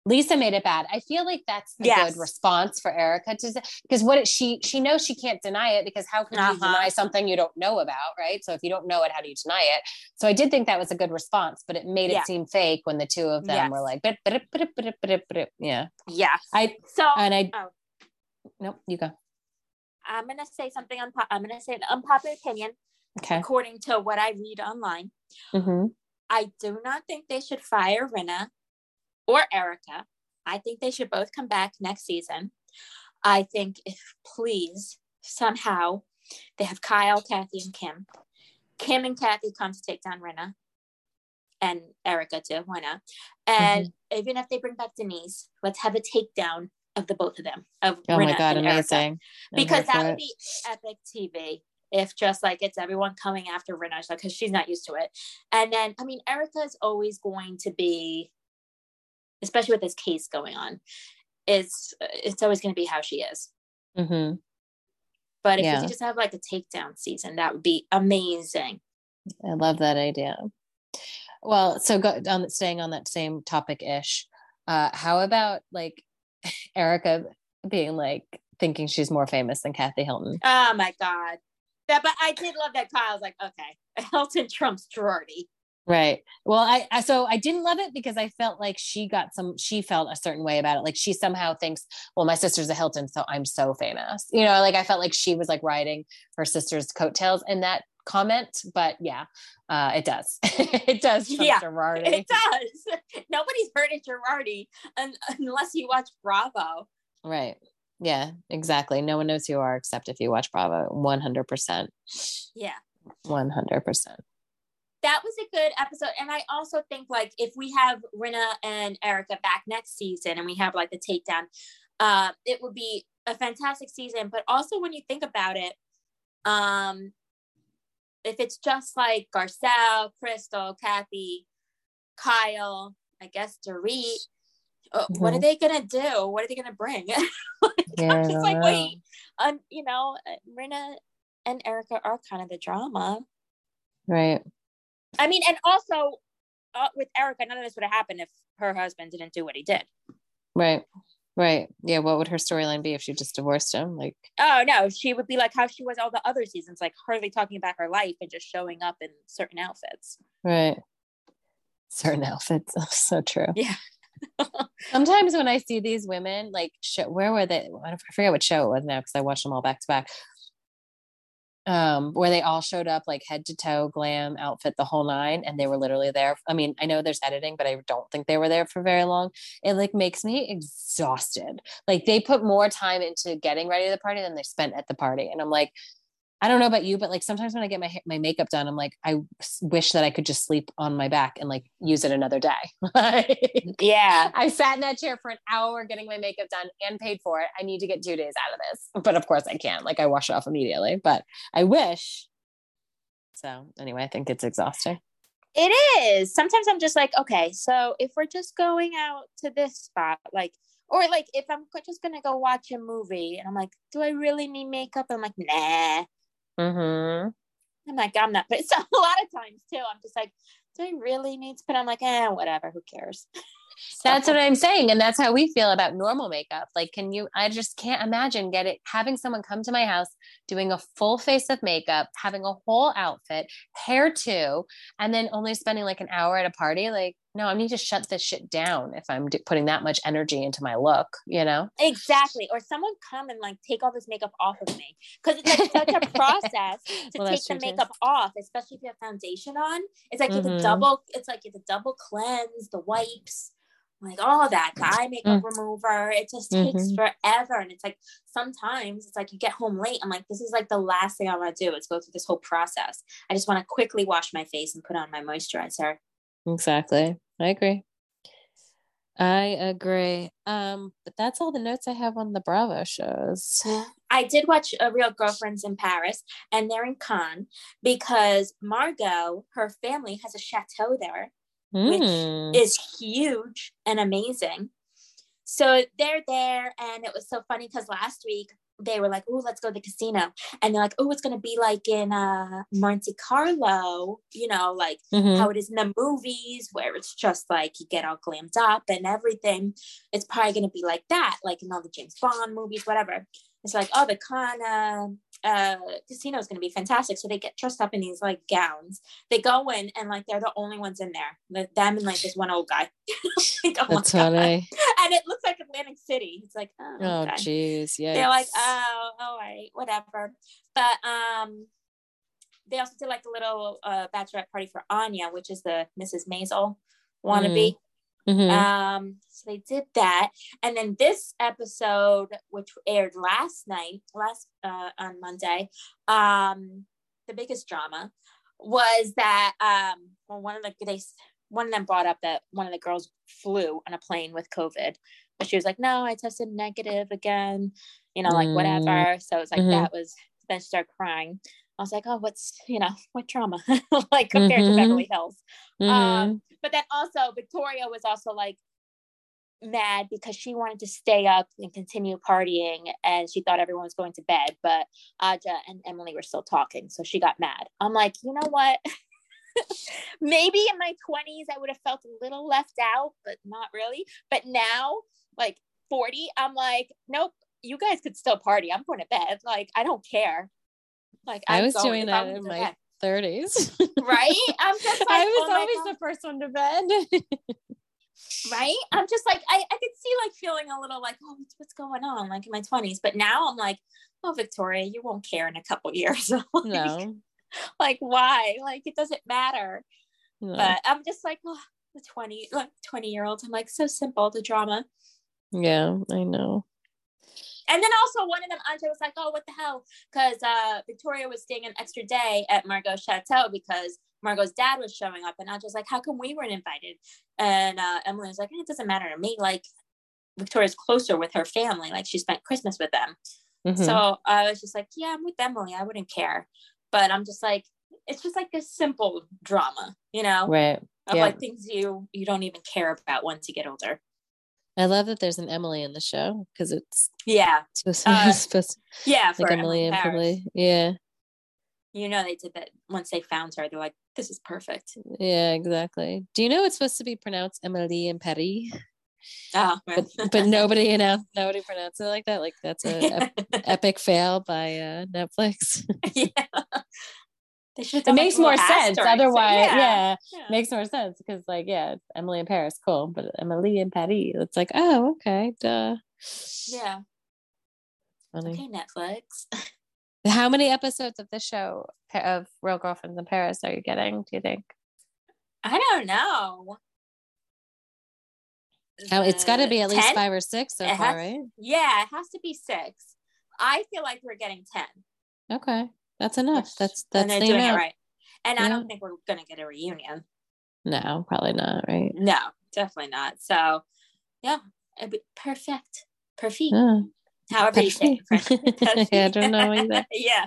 Lisa made it bad. I feel like that's a Yes. good response for Erica to because what it, she she knows she can't deny it because how could Uh-huh. you deny something you don't know about, right? So if you don't know it, how do you deny it? So I did think that was a good response, but it made Yeah. it seem fake when the two of them Yes. were like, "Bit, bit, bit, bit, bit, bit." yeah. Yeah. I So, and I Oh. nope, you go. I'm going to say something, unpo- I'm going to say an unpopular opinion, Okay. according to what I read online. Mm-hmm. I do not think they should fire Rinna or Erica. I think they should both come back next season. I think if please somehow they have Kyle, Kathy, and Kim. Kim and Kathy come to take down Rinna and Erica too. Why not? And Mm-hmm. even if they bring back Denise, let's have a takedown of the both of them. Of Oh my god, amazing! Because that would it. be epic TV if just like it's everyone coming after Rinna because she's not used to it. And then I mean Erica is always going to be, especially with this case going on, it's it's always going to be how she is. Mhm. But if Yeah. could just have like a takedown season, that would be amazing. I love that idea. Well, so go on staying on that same topic ish. Uh, how about like Erica being like thinking she's more famous than Kathy Hilton? Oh my god, That, but I did love that Kyle was like, okay, Hilton trumps Girardi. Right. Well, I, I so I didn't love it because I felt like she got some she felt a certain way about it. Like she somehow thinks, well, my sister's a Hilton, so I'm so famous. You know, like I felt like she was like riding her sister's coattails in that comment. But yeah, uh, it does. it does. Yeah, Girardi. It does. Nobody's heard of Girardi un- unless you watch Bravo. Right. Yeah, exactly. No one knows who you are except if you watch Bravo. 100%. Yeah. 100%. that was a good episode. And I also think like if we have Rinna and Erica back next season and we have like the takedown, uh, it would be a fantastic season. But also when you think about it, um, if it's just like Garcelle, Crystal, Kathy, Kyle, I guess Dorit, uh, what are Mhm. they gonna do? What are they gonna bring? like, Yeah, I'm just like, wait, um, you know, uh, Rinna and Erica are kind of the drama. Right. I mean, and also uh, with Erica, none of this would have happened if her husband didn't do what he did. Right. Right. Yeah. What would her storyline be if she just divorced him? Like, Oh no, she would be like how she was all the other seasons, like hardly talking about her life and just showing up in certain outfits. right. Certain outfits. so true. Yeah. Sometimes when I see these women, like, show, where were they? I don't- I forget what show it was now because I watched them all back to back. Um, where they all showed up like head to toe, glam outfit, the whole nine, and they were literally there. I mean, I know there's editing, but I don't think they were there for very long. It like makes me exhausted. Like they put more time into getting ready to the party than they spent at the party, and I'm like, I don't know about you, but like sometimes when I get my my makeup done, I'm like, I wish that I could just sleep on my back and like use it another day. Yeah. I sat in that chair for an hour getting my makeup done and paid for it. I need to get two days out of this. But of course I can't. Like I wash it off immediately. But I wish. So anyway, I think it's exhausting. It is. Sometimes I'm just like, okay, so if we're just going out to this spot, like, or like if I'm just gonna go watch a movie and I'm like, do I really need makeup? I'm like, nah. Mm-hmm. I'm like, I'm not. But it's a lot of times too. I'm just like, do I really need to put on like, eh, whatever, who cares? That's what I'm saying. And that's how we feel about normal makeup. Like, can you, I just can't imagine getting, having someone come to my house, doing a full face of makeup, having a whole outfit, hair too, and then only spending like an hour at a party. Like, no, I need to shut this shit down if I'm d- putting that much energy into my look, you know? Exactly. Or someone come and like take all this makeup off of me. Because it's like such a process to Well, take the true, too. makeup off, especially if you have foundation on. It's like have Mhm. to double, it's like you have to double cleanse, the wipes, like all that, the eye makeup remover. It just takes Mhm. forever. And it's like sometimes it's like you get home late. I'm like, this is like the last thing I want to do is go through this whole process. I just want to quickly wash my face and put on my moisturizer. Exactly. I agree. I agree. Um, but that's all the notes I have on the Bravo shows. I did watch a Real Girlfriends in Paris, and they're in Cannes because Margaux, her family has a chateau there, Mm. is huge and amazing. So they're there, and it was so funny because last week they were like, "Oh, let's go to the casino," and they're like, "Oh, it's gonna be like in uh Monte Carlo, you know, like Mhm. how it is in the movies where it's just like you get all glammed up and everything. It's probably going to be like that, like in all the James Bond movies, whatever. It's like, oh, the con uh, uh, casino is going to be fantastic. So they get dressed up in these like gowns. They go in and like they're the only ones in there. The, them and like this one old guy. Like, oh That's funny. And it looks like Atlantic City. It's like, oh, Oh, jeez. Yeah. they're like, oh, all right, whatever. But um, they also did like a little uh, bachelorette party for Anya, which is the Mrs. Maisel wannabe. Mhm. Um, so they did that, and then this episode, which aired last night, last uh, on Monday, um, the biggest drama was that um, well, one of the they one of them brought up that one of the girls flew on a plane with COVID, but she was like, "No, I tested negative again," you know, like Mm. whatever. So it's like Mhm. that was. Then she started crying. I was like, "Oh, what's you know what trauma?" like compared Mhm. to Beverly Hills. Mhm. Um, but then also Victoria was also like mad because she wanted to stay up and continue partying and she thought everyone was going to bed, but Adja and Emily were still talking. So she got mad. I'm like, you know what? Maybe in my 20s I would have felt a little left out, but not really. But now, like 40, I'm like, nope, you guys could still party. I'm going to bed. Like, I don't care. Like I I'm was going doing that in my bed. 30s. right. I'm just like, I was oh always the first one to bed. right i'm just like i, I could see like feeling a little like oh what's, what's going on like in my 20s but now i'm like oh victoria you won't care in a couple years like, no. like why like it doesn't matter no. but i'm just like oh the 20 like 20 year olds i'm like so simple the drama yeah, I know. And then also one of them andre was like oh what the hell? Because uh victoria was staying an extra day at margaux's chateau because margaux's dad was showing up and i was like how come we weren't invited? And uh emily was like it doesn't matter to me. Like victoria's closer with her family like she spent christmas with them. Mhm. so i was just like yeah i'm with emily. I wouldn't care. But i'm just like it's just like a simple drama you know right. of yeah. like things you you don't even care about once you get older I love that there's an Emily in the show because it's yeah supposed, Uh, supposed yeah like for Emily and. Emily. Yeah. you know they did that once they found her they're like this is perfect Yeah, exactly. Do you know it's supposed to be pronounced Emily and Petty? oh But but nobody announced nobody pronounced it like that. Like that's a ep- epic fail by uh Netflix. yeah. They should have it makes more sense otherwise yeah, yeah. makes more sense because like yeah it's emily in paris cool but emily in paris it's like oh okay duh Yeah. funny Okay, Netflix. how many episodes of this show of real girlfriends in paris are you getting do you think I don't know. oh, it's got to be uh, at least 10? five or six so It far has- right Yeah, it has to be six. I feel like we're getting 10. okay that's enough which- that's and that's they're the doing amount it right. And I don't think we're going to get a reunion. no probably not right No, definitely not. So, yeah, it'd be perfect. Perfect. Oh, However you say it. Yeah, I don't know either. yeah.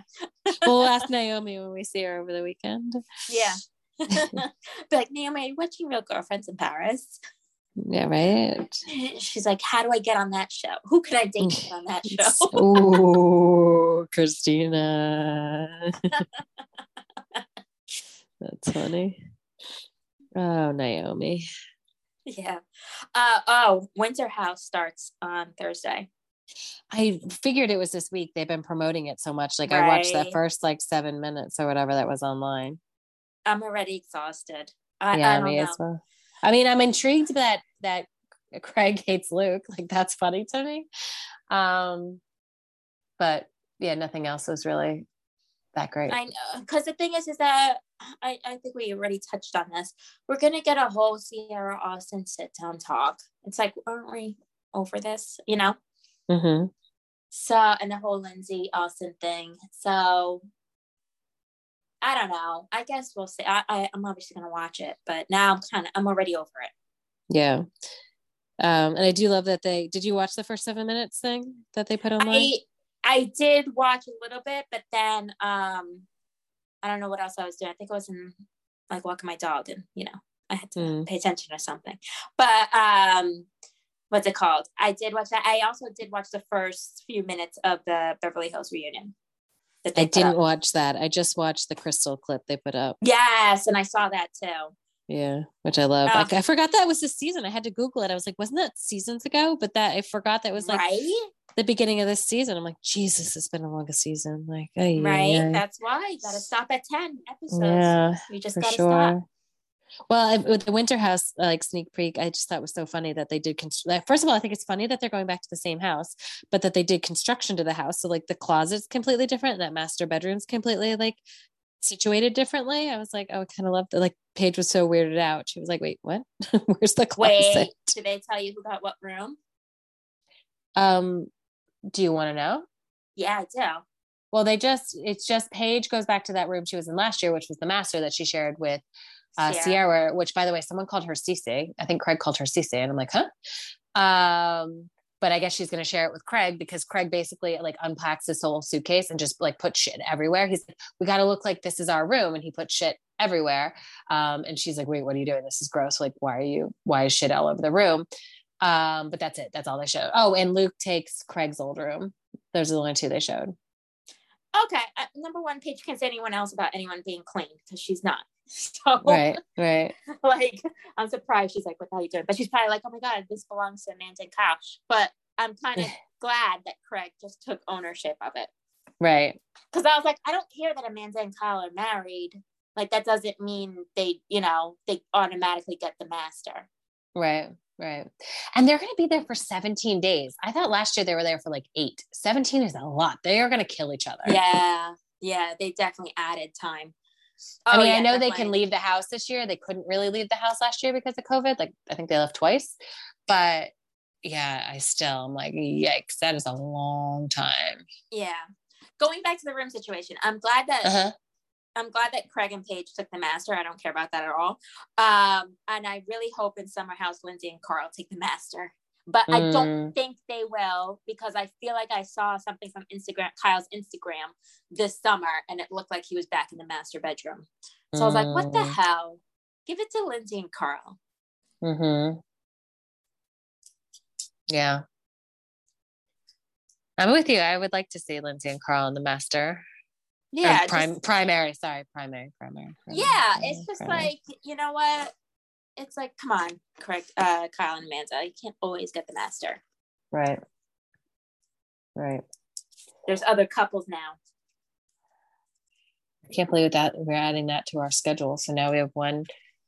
we'll ask naomi when we see her over the weekend Yeah. be like, Naomi, watching Real Girlfriends in Paris? yeah right She's like, How do I get on that show? Who can I date on that show? Ooh, Christina. That's funny. Oh, Naomi. yeah. Uh, oh, Winter House starts on Thursday. I figured it was this week. They've been promoting it so much. Like I watched that first like seven minutes or whatever that was online. I'm already exhausted. I, yeah, I don't me know. as well. I mean, I'm intrigued that that Craig hates Luke. Like that's funny to me. Um, but yeah, nothing else was really that great. I know, because the thing is, is that I, I think we already touched on this. We're gonna get a whole Ciara Austin sit down talk. It's like, aren't we over this? You know. hmm So, and the whole Lindsay Austin thing. So, I don't know. I guess we'll see. I, I I'm obviously gonna watch it, but now I'm kind of I'm already over it. Yeah. Um, and I do love that they did you watch the first seven minutes thing that they put online? I I did watch a little bit, but then um, I don't know what else I was doing. I think I was in like walking my dog, and you know I had to Mm. pay attention to something. But um, what's it called? I did watch that. I also did watch the first few minutes of the Beverly Hills reunion. I didn't up. watch that. I just watched the crystal clip they put up. Yes, and I saw that too. Yeah, which I love. Oh. Like I forgot that was this season. I had to Google it. I was like, wasn't that seasons ago? But that I forgot that was like right, the beginning of this season. I'm like, Jesus, it's been a long season. Like, ay, right. ay, ay. That's why you gotta stop at ten episodes. yeah, you just gotta sure. stop. Well, with the Winter House like sneak peek, I just thought was so funny that they did. Const- like, first of all, I think it's funny that they're going back to the same house, but that they did construction to the house. So like the closet's completely different, and that master bedroom's completely like situated differently. I was like, oh, I kind of loved it. Like Paige was so weirded out. She was like, wait, what? Where's the closet? Wait, did they tell you who got what room? Um, do you want to know? Yeah, I do. Well, they just it's just Paige goes back to that room she was in last year, which was the master that she shared with uh, Ciara. Ciara, which by the way, someone called her Cece. I think Craig called her Cece, and I'm like, huh? Um, but I guess she's gonna share it with Craig because Craig basically like unpacks his whole suitcase and just like put shit everywhere. He's like, we gotta look like this is our room, and he put shit everywhere. Um, and she's like, wait, what are you doing? This is gross. Like, why are you? Why is shit all over the room? Um, but that's it. That's all they showed. Oh, and Luke takes Craig's old room. Those are the only two they showed. Okay, uh, number one, Paige can't say anyone else about anyone being clean because she's not. So, Right, right. like, I'm surprised she's like, "What the hell are you doing?" But she's probably like, "Oh my god, this belongs to Amanda and Kyle." But I'm kind of glad that Craig just took ownership of it. Right. Because I was like, I don't care that Amanda and Kyle are married. Like that doesn't mean they, you know, they automatically get the master. Right. Right. And they're going to be there for 17 days. I thought last year they were there for like eight. 17 is a lot. They are going to kill each other. Yeah. Yeah. They definitely added time. I Oh, mean, yeah, I know they can leave the house this year. They couldn't really leave the house last year because of COVID. Like, I think they left twice. But yeah, I still, I'm like, yikes, that is a long time. Yeah. Going back to the room situation, I'm glad that Uh-huh. I'm glad that Craig and Paige took the master. I don't care about that at all. Um, and I really hope in Summer House, Lindsay and Carl take the master. But I don't Mm. think they will because I feel like I saw something from Instagram, Kyle's Instagram this summer, and it looked like he was back in the master bedroom. So I was like, what the Mm. hell? Give it to Lindsay and Carl. Mm-hmm. Yeah. I'm with you. I would like to see Lindsay and Carl in the master. Yeah. just- primary. Sorry, primary, primary. primary, yeah. primary, It's just primary. like, you know what? It's like, come on, correct, uh, Kyle and Amanda. You can't always get the master. right, right. There's other couples now. I can't believe that we're adding that to our schedule. So now we have one,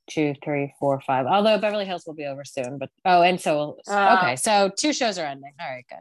two, three, four, five. Although Beverly Hills will be over soon, but oh, and so Oh. okay, so two shows are ending. All right, good.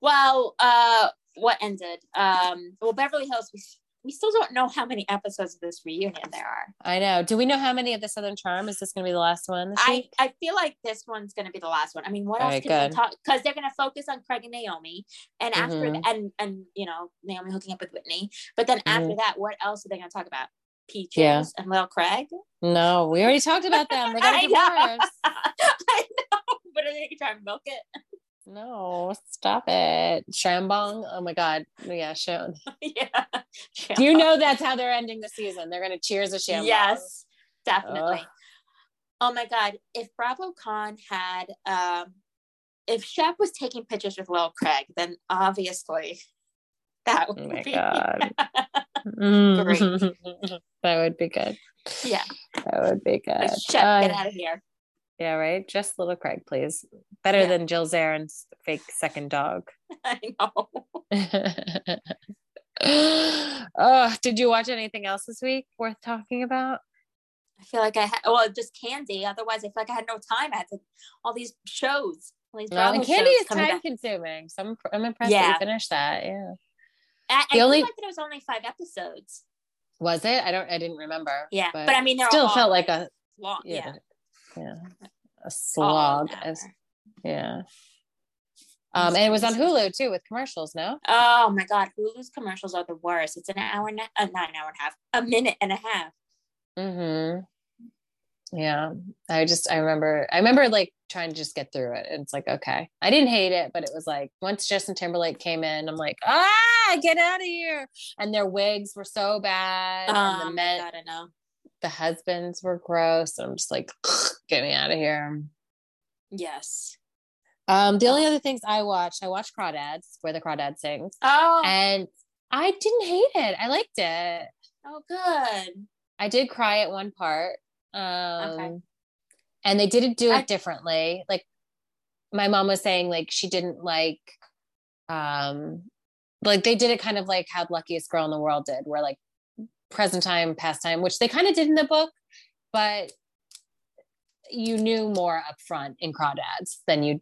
Well, uh, what ended? Um, well, Beverly Hills. We we still don't know how many episodes of this reunion there are. I know. Do we know how many of the Southern Charm is this going to be the last one? I week? I feel like this one's gonna be the last one. I mean, what else Alright, can good. we talk? Because they're gonna focus on Craig and Naomi, and after Mhm. th- and and you know Naomi hooking up with Whitney. But then after that, what else are they gonna talk about? Peaches Yeah. and Lil Craig. No, we already talked about them. They got I a know. divorce. I know, but are they gonna try and milk it? No, stop it. Shambong. Oh my God. Yeah, show. yeah. Do you know that's how they're ending the season? They're going to cheers a Shambong. Yes, definitely. Ugh. Oh my god, if Bravo Con had um if Shep was taking pictures with Lil Craig, then obviously that would Oh my be God. Great. that would be good. yeah. That would be good. Like, Shep, Uh, get out of here. Yeah, right. Just little Craig, please. Better Yeah. than Jill Zarin's fake second dog. I know. oh, did you watch anything else this week worth talking about? I feel like I had well just candy. Otherwise I feel like I had no time. I had to, all these shows. All these No, Bravo and candy is time back. consuming. So I'm, I'm impressed that you finished that. Yeah. I, I The feel only- like there was only five episodes. Was it? I don't. I didn't remember. Yeah. But, I mean still all felt like a long. yeah, Yeah. Yeah, a slog. As, yeah. Um, and it was on Hulu too with commercials. No. Oh my god, Hulu's commercials are the worst. It's an hour and a, uh, not an hour and a half, a minute and a half. Mm-hmm. Yeah. I just. I remember. I remember like trying to just get through it. It's like okay. I didn't hate it, but it was like once Justin Timberlake came in, I'm like ah, get out of here. And their wigs were so bad, and Oh the my men, god, I know. the husbands were gross. And I'm just like, get me out of here. Yes. Um, the only other things I watched, I watched Crawdads, where the Crawdad sings, Oh, and I didn't hate it. I liked it. oh, good. I did cry at one part. Um, Okay. and they didn't do it I- differently. Like my mom was saying, like she didn't like, um, like they did it kind of like how Luckiest Girl in the World did, where like present time, past time, which they kind of did in the book, but you knew more up front in Crawdads than you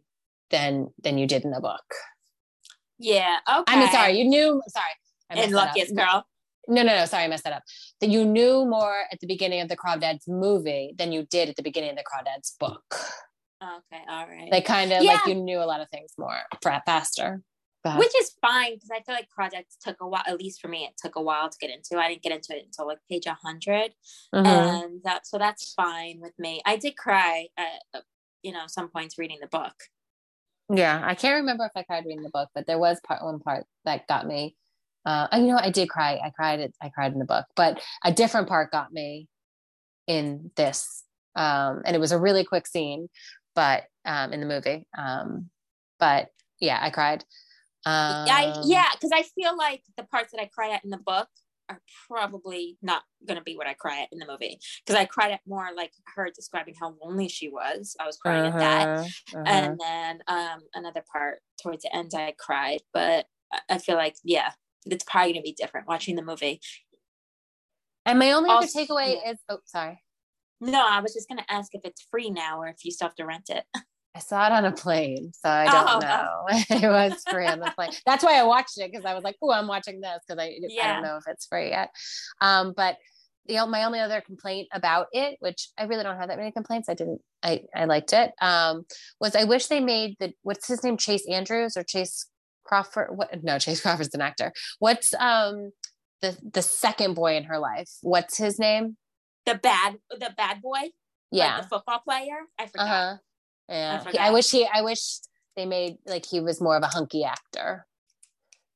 than than you did in the book. Yeah. Okay. I mean, sorry, you knew. Sorry, I And luckiest girl. No, no, no. Sorry, I messed that up. That you knew more at the beginning of the Crawdads movie than you did at the beginning of the Crawdads book. Okay. All right. They kind of like you knew a lot of things more faster. But- Which is fine because I feel like projects took a while. At least for me, it took a while to get into. I didn't get into it until like page hundred, Mhm. and that so that's fine with me. I did cry at uh, you know some points reading the book. yeah, I can't remember if I cried reading the book, but there was part one part that got me. Uh, you know. I did cry. I cried. I cried in the book, but a different part got me in this, um, and it was a really quick scene, but um, in the movie. Um, but yeah, I cried. Um, I yeah, because I feel like the parts that I cried at in the book are probably not going to be what I cry at in the movie because I cried at more like her describing how lonely she was. I was crying at that, uh-huh, uh-huh. and then um another part towards the end I cried, but I- feel like yeah, it's probably gonna be different watching the movie. And my only other takeaway is oh sorry. No, I was just gonna ask if it's free now or if you still have to rent it. I saw it on a plane, so I don't Oh, know. it was free on the plane. That's why I watched it because I was like, "Oh, I'm watching this" because I I don't know if it's free yet. Um, but know, my only other complaint about it, which I really don't have that many complaints, I didn't, I I liked it. Um, was I wish they made the what's his name, Chase Andrews or Chace Crawford? What? No, Chace Crawford's an actor. What's um the the second boy in her life? What's his name? The bad the bad boy, like Yeah. the football player. I forgot. Uh huh. Yeah. He- I wish he. I wish they made like he was more of a hunky actor.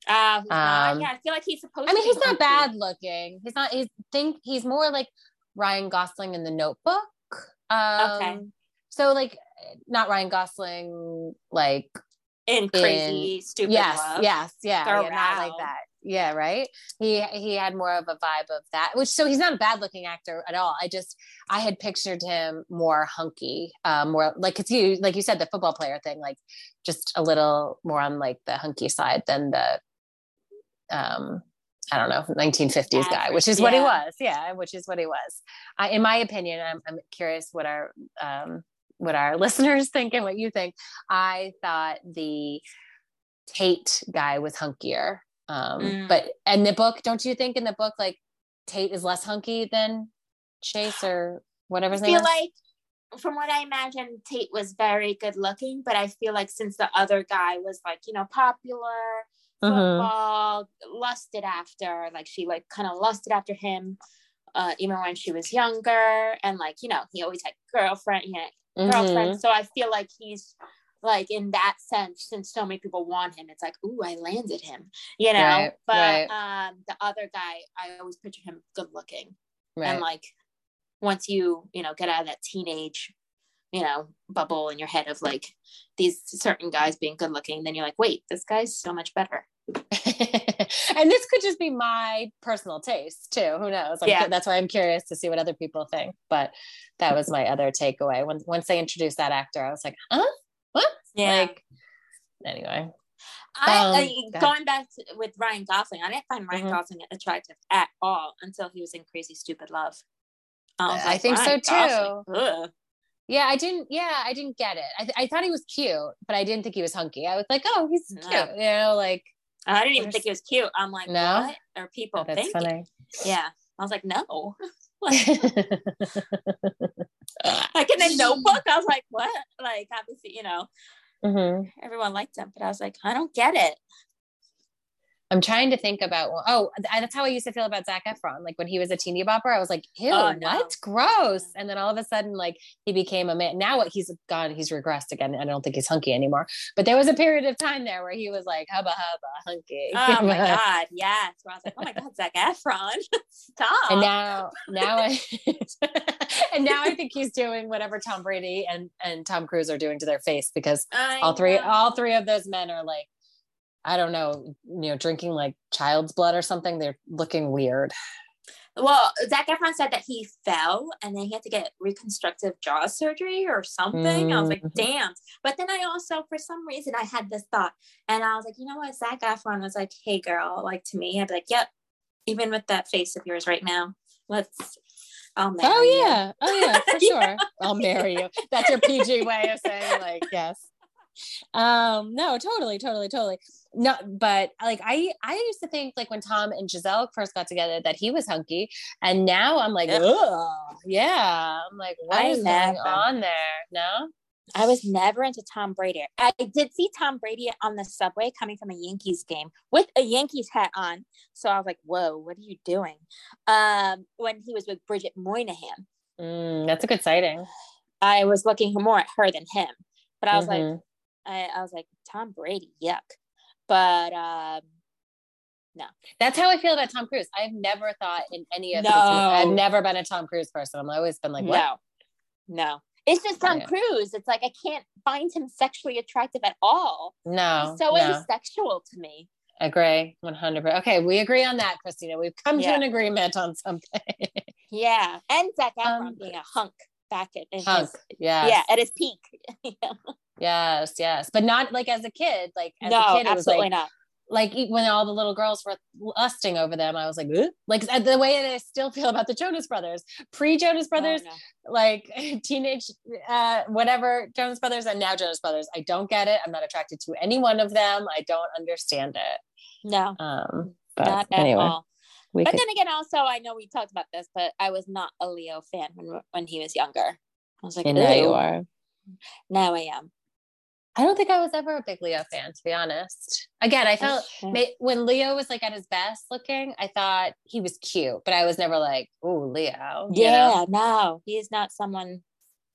Uh, not. Um, Yeah, I feel like he's supposed. I mean, he's not hunky. bad looking. He's not. He's think he's more like Ryan Gosling in The Notebook. Um, Okay. So like, not Ryan Gosling. Like in crazy, stupid yes, love. yes, yeah, yeah, not like that. Yeah, right. He he had more of a vibe of that. Which so he's not a bad looking actor at all. I just I had pictured him more hunky, um, more like it's you like you said the football player thing, like just a little more on like the hunky side than the um I don't know 1950s guy, which is what he was. Yeah, which is what he was. I, in my opinion, I'm I'm curious what our um what our listeners think and what you think. I thought the Tate guy was hunkier. Um, Mm. but in the book, don't you think in the book like Tate is less hunky than Chase or whatever his I name feel is? like from what I imagine, Tate was very good looking, but I feel like since the other guy was like, you know, popular, Mhm. football, lusted after, like she like kind of lusted after him, uh, even when she was younger, and like you know, he always had girlfriend, he had Mhm. girlfriend. So I feel like he's like in that sense, since so many people want him, it's like, ooh, I landed him, you know. Right, but right. um, the other guy, I always picture him good looking Right. and like once you you know get out of that teenage you know bubble in your head of like these certain guys being good looking then you're like wait this guy's so much better and this could just be my personal taste too. Who knows? I'm, Yeah. That's why I'm curious to see what other people think. But that was my other takeaway. Once once they introduced that actor, I was like, huh? What? Like, anyway. I, um, I- going back to, with Ryan Gosling, I didn't find Ryan Mhm. Gosling attractive at all until he was in Crazy Stupid Love. was I think so, too. Gosling. Yeah, I didn't. Yeah, I didn't get it. I, th- I thought he was cute, but I didn't think he was hunky. I was like, oh, he's No. cute. You know, like I didn't even think he was cute. I'm like, No? what are people that's thinking? funny. Yeah, I was like, no. like, like in the Notebook, I was like, what? Like, obviously, you know, Mhm. everyone liked them, but I was like, I don't get it. I'm trying to think about. Oh, that's how I used to feel about Zac Efron. Like when he was a teeny bopper, I was like, "Ew, Oh, no. what? Gross!" And then all of a sudden, like he became a man. Now what? He's gone. He's regressed again. I don't think he's hunky anymore. But there was a period of time there where he was like hubba hubba hunky. Oh my god, yes. Where I was like, oh my god, Zac Efron, stop. And now, now, I, and now I think he's doing whatever Tom Brady and and Tom Cruise are doing to their face because I all three, know. all three of those men are like, I don't know, you know, drinking like child's blood or something. They're looking weird. Well, Zac Efron said that he fell and then he had to get reconstructive jaw surgery or something. I was like, Mhm. damn. But then I also, for some reason, I had this thought, and I was like, you know what? Zac Efron was like, hey, girl, like to me, I'd be like, yep, even with that face of yours right now, let's. I'll marry Oh you." yeah, oh yeah, for Yeah. sure. I'll marry you. That's your PG way of saying like yes. Um, no, totally, totally, totally. No, but like I, I used to think like when Tom and Gisele first got together that he was hunky, and now I'm like, oh yeah. I'm like, what I is going on there? No, I was never into Tom Brady. I did see Tom Brady on the subway coming from a Yankees game with a Yankees hat on. So I was like, whoa, what are you doing? Um, when he was with Bridget Moynahan, Mm, that's a good sighting. I was looking more at her than him. But I was like, Mhm. I, I was like, Tom Brady, yuck. But um, no, That's how I feel about Tom Cruise. I've never thought in any of No. his. I've never been a Tom Cruise person. I've always been like, what? no, no. It's just Tom Cruise. It's like I can't find him sexually attractive at all. No, He's so no. asexual to me. Agree, one hundred percent. Okay, we agree on that, Christina. We've come to an agreement on something. Yeah, and Zac Efron Um, being a hunk back at in Hunk, his yes, yeah at his peak. yes, yes, but not like as a kid. Like as no, a kid, absolutely like not. like when all the little girls were lusting over them, I was like, "Ugh." like the way that I still feel about the Jonas Brothers, pre Jonas Brothers, Oh, no. like teenage, uh, whatever Jonas Brothers, and now Jonas Brothers. I don't get it. I'm not attracted to any one of them. I don't understand it. No, Um, but not at anyway, all. we But could, then again, also I know we talked about this, but I was not a Leo fan when when he was younger. I was like, and now you are. Now I am. I don't think I was ever a big Leo fan, to be honest. Again, I felt when Leo was like at his best looking, I thought he was cute, but I was never like, oh, Leo. you know? Yeah, no, he is not someone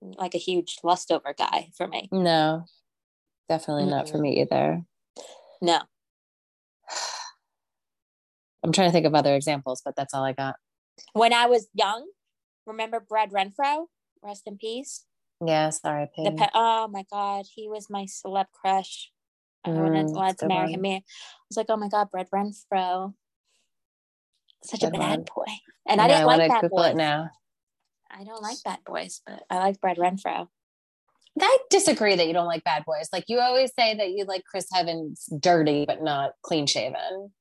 like a huge lust over guy for me. No, definitely not for me either. No. I'm trying to think of other examples, but that's all I got. When I was young, remember Brad Renfro? Rest in peace. Yes, R.I.P. The pe- oh my god, he was my celeb crush. I wanted, Mm, wanted that's to marry one. him. I was like, oh my god, Brad Renfro, such a bad one. boy. And I didn't wanna like bad Google boys. now. I don't like bad boys, but I like Brad Renfro. I disagree that you don't like bad boys. Like you always say that you like Chris Evans dirty, but not clean shaven.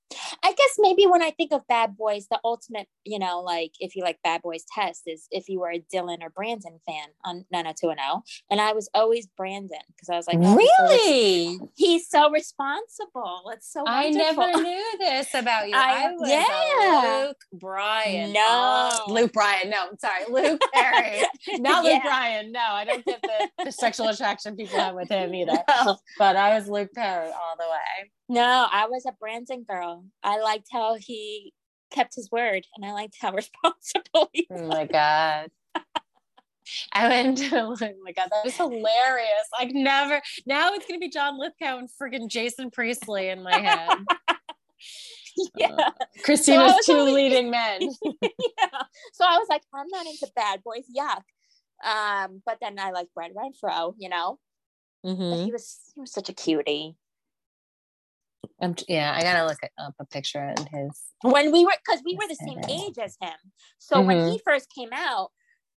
I guess maybe when I think of bad boys, the ultimate, you know, like if you like bad boys test is if you were a Dylan or Brandon fan on 90210. And I was always Brandon because I was like, oh, he's so really? He's so responsible. It's so I never knew this about you. I- I, was yeah. Luke Bryan. No. Oh, Luke Bryan. No, I'm sorry. Luke Perry. Not Luke Yeah. Bryan. No, I don't get the, the sexual attraction people have with him either. No. But I was Luke Perry all the way. No, I was a Brandon girl. I liked how he kept his word and I liked how responsible he was. Oh my god. I went to, oh my god, that was hilarious. Like never now it's gonna be John Lithgow and friggin' Jason Priestley in my head. Yeah. Christina's was two leading men. yeah. So I was like, I'm not into bad boys. Yuck. Um, but then I like Brad Renfro, you know. But Mhm. he was he was such a cutie. I'm, yeah, I gotta look up a picture in his. When we were because we were the same age as him. So when Mhm. he first came out,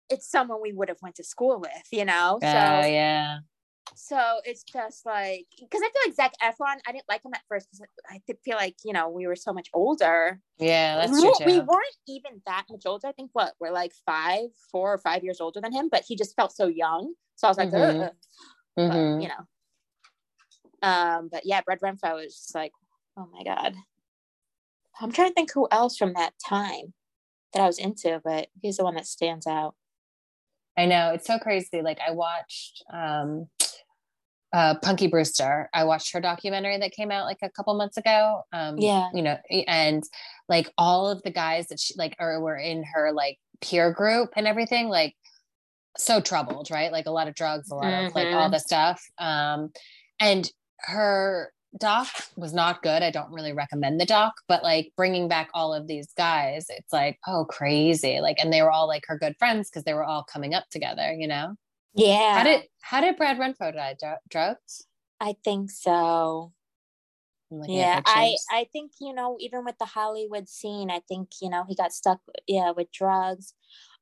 it's someone we would have went to school with, you know. Oh So yeah, so it's just like because I feel like Zac Efron, I didn't like him at first because I did feel like you know we were so much older. yeah, that's we, true weren't- we weren't even that much older. I think what we're like five, four or five years older than him, but he just felt so young. So I was like, Mhm. But Mhm. you know. Um, but yeah, Brad Renfro was just like, oh my god. I'm trying to think who else from that time that I was into, but he's the one that stands out. I know it's so crazy. Like I watched um uh Punky Brewster. I watched her documentary that came out like a couple months ago. Um Yeah. you know, and like all of the guys that she like or were in her like peer group and everything, like so troubled, right? Like a lot of drugs, a lot of like all Mhm. the stuff. Um and her doc was not good. I don't really recommend the doc, but like bringing back all of these guys, it's like, oh, crazy. Like, and they were all like her good friends because they were all coming up together, you know? Yeah. How did how did Brad Renfro die? Dr- drugs? I think so. Yeah, I. I think you know even with the Hollywood scene, I think you know he got stuck yeah with drugs.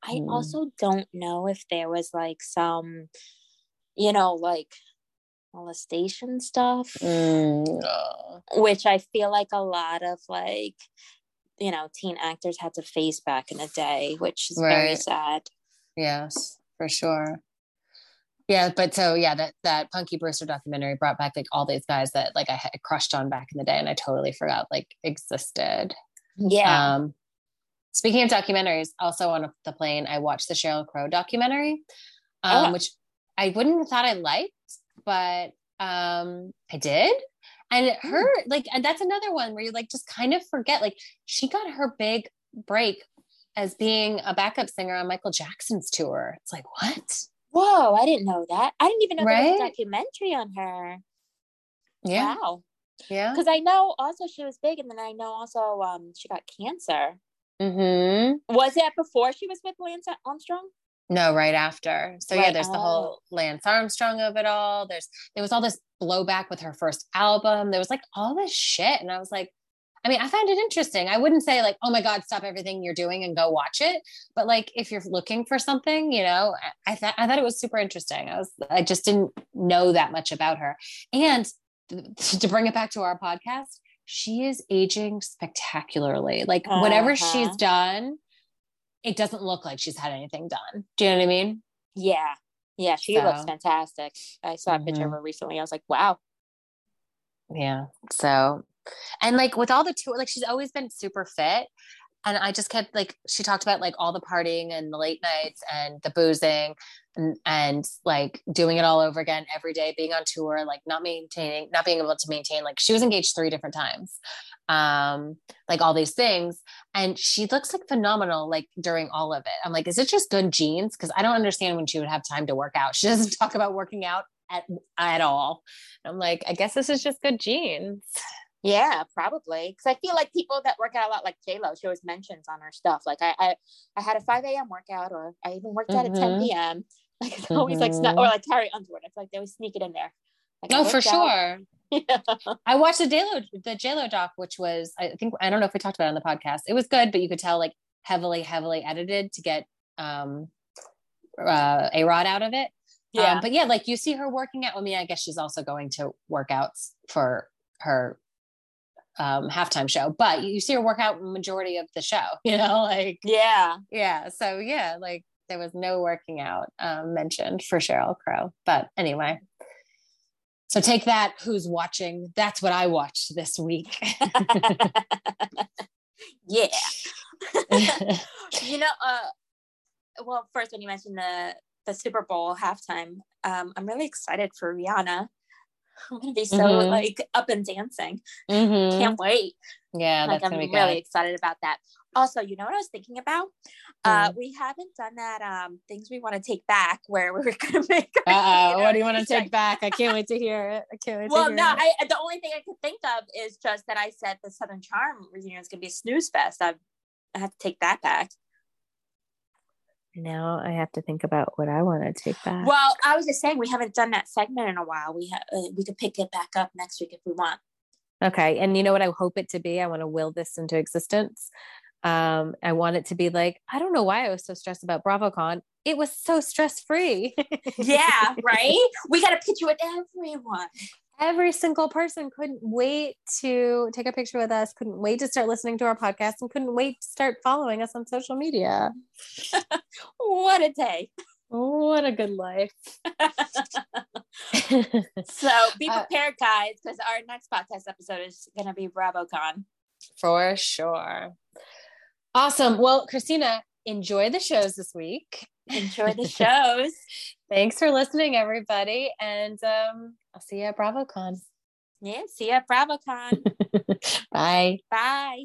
I Hmm. also don't know if there was like some, you know, like molestation stuff, Mm, which I feel like a lot of like, you know, teen actors had to face back in the day, which is very sad. Yes, for sure. Yeah, but so yeah, that that Punky Brewster documentary brought back like all these guys that like I had crushed on back in the day, and I totally forgot like existed. Yeah. Um, speaking of documentaries, also on the plane, I watched the Sheryl Crow documentary, um, Oh. which I wouldn't have thought I liked, but um, I did. And her, like, and that's another one where you like just kind of forget, like, she got her big break as being a backup singer on Michael Jackson's tour. It's like, what? Whoa, I didn't know that. I didn't even know there was a documentary on her. Yeah. Wow. Yeah. Because I know also she was big, and then I know also um she got cancer. Mm-hmm. Was that before she was with Lance Armstrong? No, right after. So yeah, Right, there's the oh. whole Lance Armstrong of it all. There's there was all this blowback with her first album. There was like all this shit, and I was like, I mean, I found it interesting. I wouldn't say like, oh my god, stop everything you're doing and go watch it. But like, if you're looking for something, you know, I, I thought I thought it was super interesting. I was I just didn't know that much about her. And th- to bring it back to our podcast, she is aging spectacularly. Like whatever Uh-huh. she's done, it doesn't look like she's had anything done. Do you know what I mean? Yeah. Yeah, she looks fantastic. I saw a picture of Mhm. her recently. I was like, wow. Yeah. So, and like with all the tour, like she's always been super fit. And I just kept like, she talked about like all the partying and the late nights and the boozing and, and like doing it all over again every day, being on tour, like not maintaining, not being able to maintain, like she was engaged three different times, um, like all these things. And she looks like phenomenal, like during all of it. I'm like, is it just good genes? Cause I don't understand when she would have time to work out. She doesn't talk about working out at, at all. I'm like, I guess this is just good genes. Yeah, probably. Because I feel like people that work out a lot, like J Lo, she always mentions on her stuff. Like I, I, I had a 5 a.m. workout, or I even worked out at 10 Mhm. p.m. Like it's always like, sna- Mhm. or like Carrie Underwood. I feel like they always sneak it in there. Like, No, for sure. Yeah. I watched the JLo the JLo doc, which was I think I don't know if we talked about it on the podcast. It was good, but you could tell like heavily, heavily edited to get um uh A-Rod out of it. Yeah. Um, but yeah, like you see her working out. I mean, I guess she's also going to workouts for her um halftime show, but you see her work out majority of the show, you know, like yeah. yeah. So yeah, like there was no working out um mentioned for Sheryl Crow. But anyway. So take that, who's watching. That's what I watched this week. yeah. you know, uh, well, first when you mentioned the the Super Bowl halftime, um, I'm really excited for Rihanna. I'm gonna be so Mhm. like up and dancing. Mhm. Can't wait. Yeah, like that's I'm gonna be really good. excited about that. Also, you know what I was thinking about? Hmm. Uh, we haven't done that um things we want to take back where we were gonna make. Uh what do you want to take back? I can't wait to hear it. I can't wait Well, to hear no. I the only thing I could think of is just that I said the Southern Charm reunion is gonna be a snooze fest. I I have to take that back. Now I have to think about what I want to take back. Well, I was just saying we haven't done that segment in a while. We ha- uh, we could pick it back up next week if we want. Okay. And you know what I hope it to be? I want to will this into existence. Um, I want it to be like, I don't know why I was so stressed about BravoCon. It was so stress free. Yeah, right. we got to pitch you with everyone. Every single person couldn't wait to take a picture with us, couldn't wait to start listening to our podcast, and couldn't wait to start following us on social media. What a day! What a good life. So be Uh, prepared, guys, because our next podcast episode is going to be BravoCon. For sure. Awesome. Well, Christina, enjoy the shows this week. Enjoy the shows. Thanks for listening, everybody. And um, I'll see you at BravoCon. yeah, see you at BravoCon. Bye. Bye.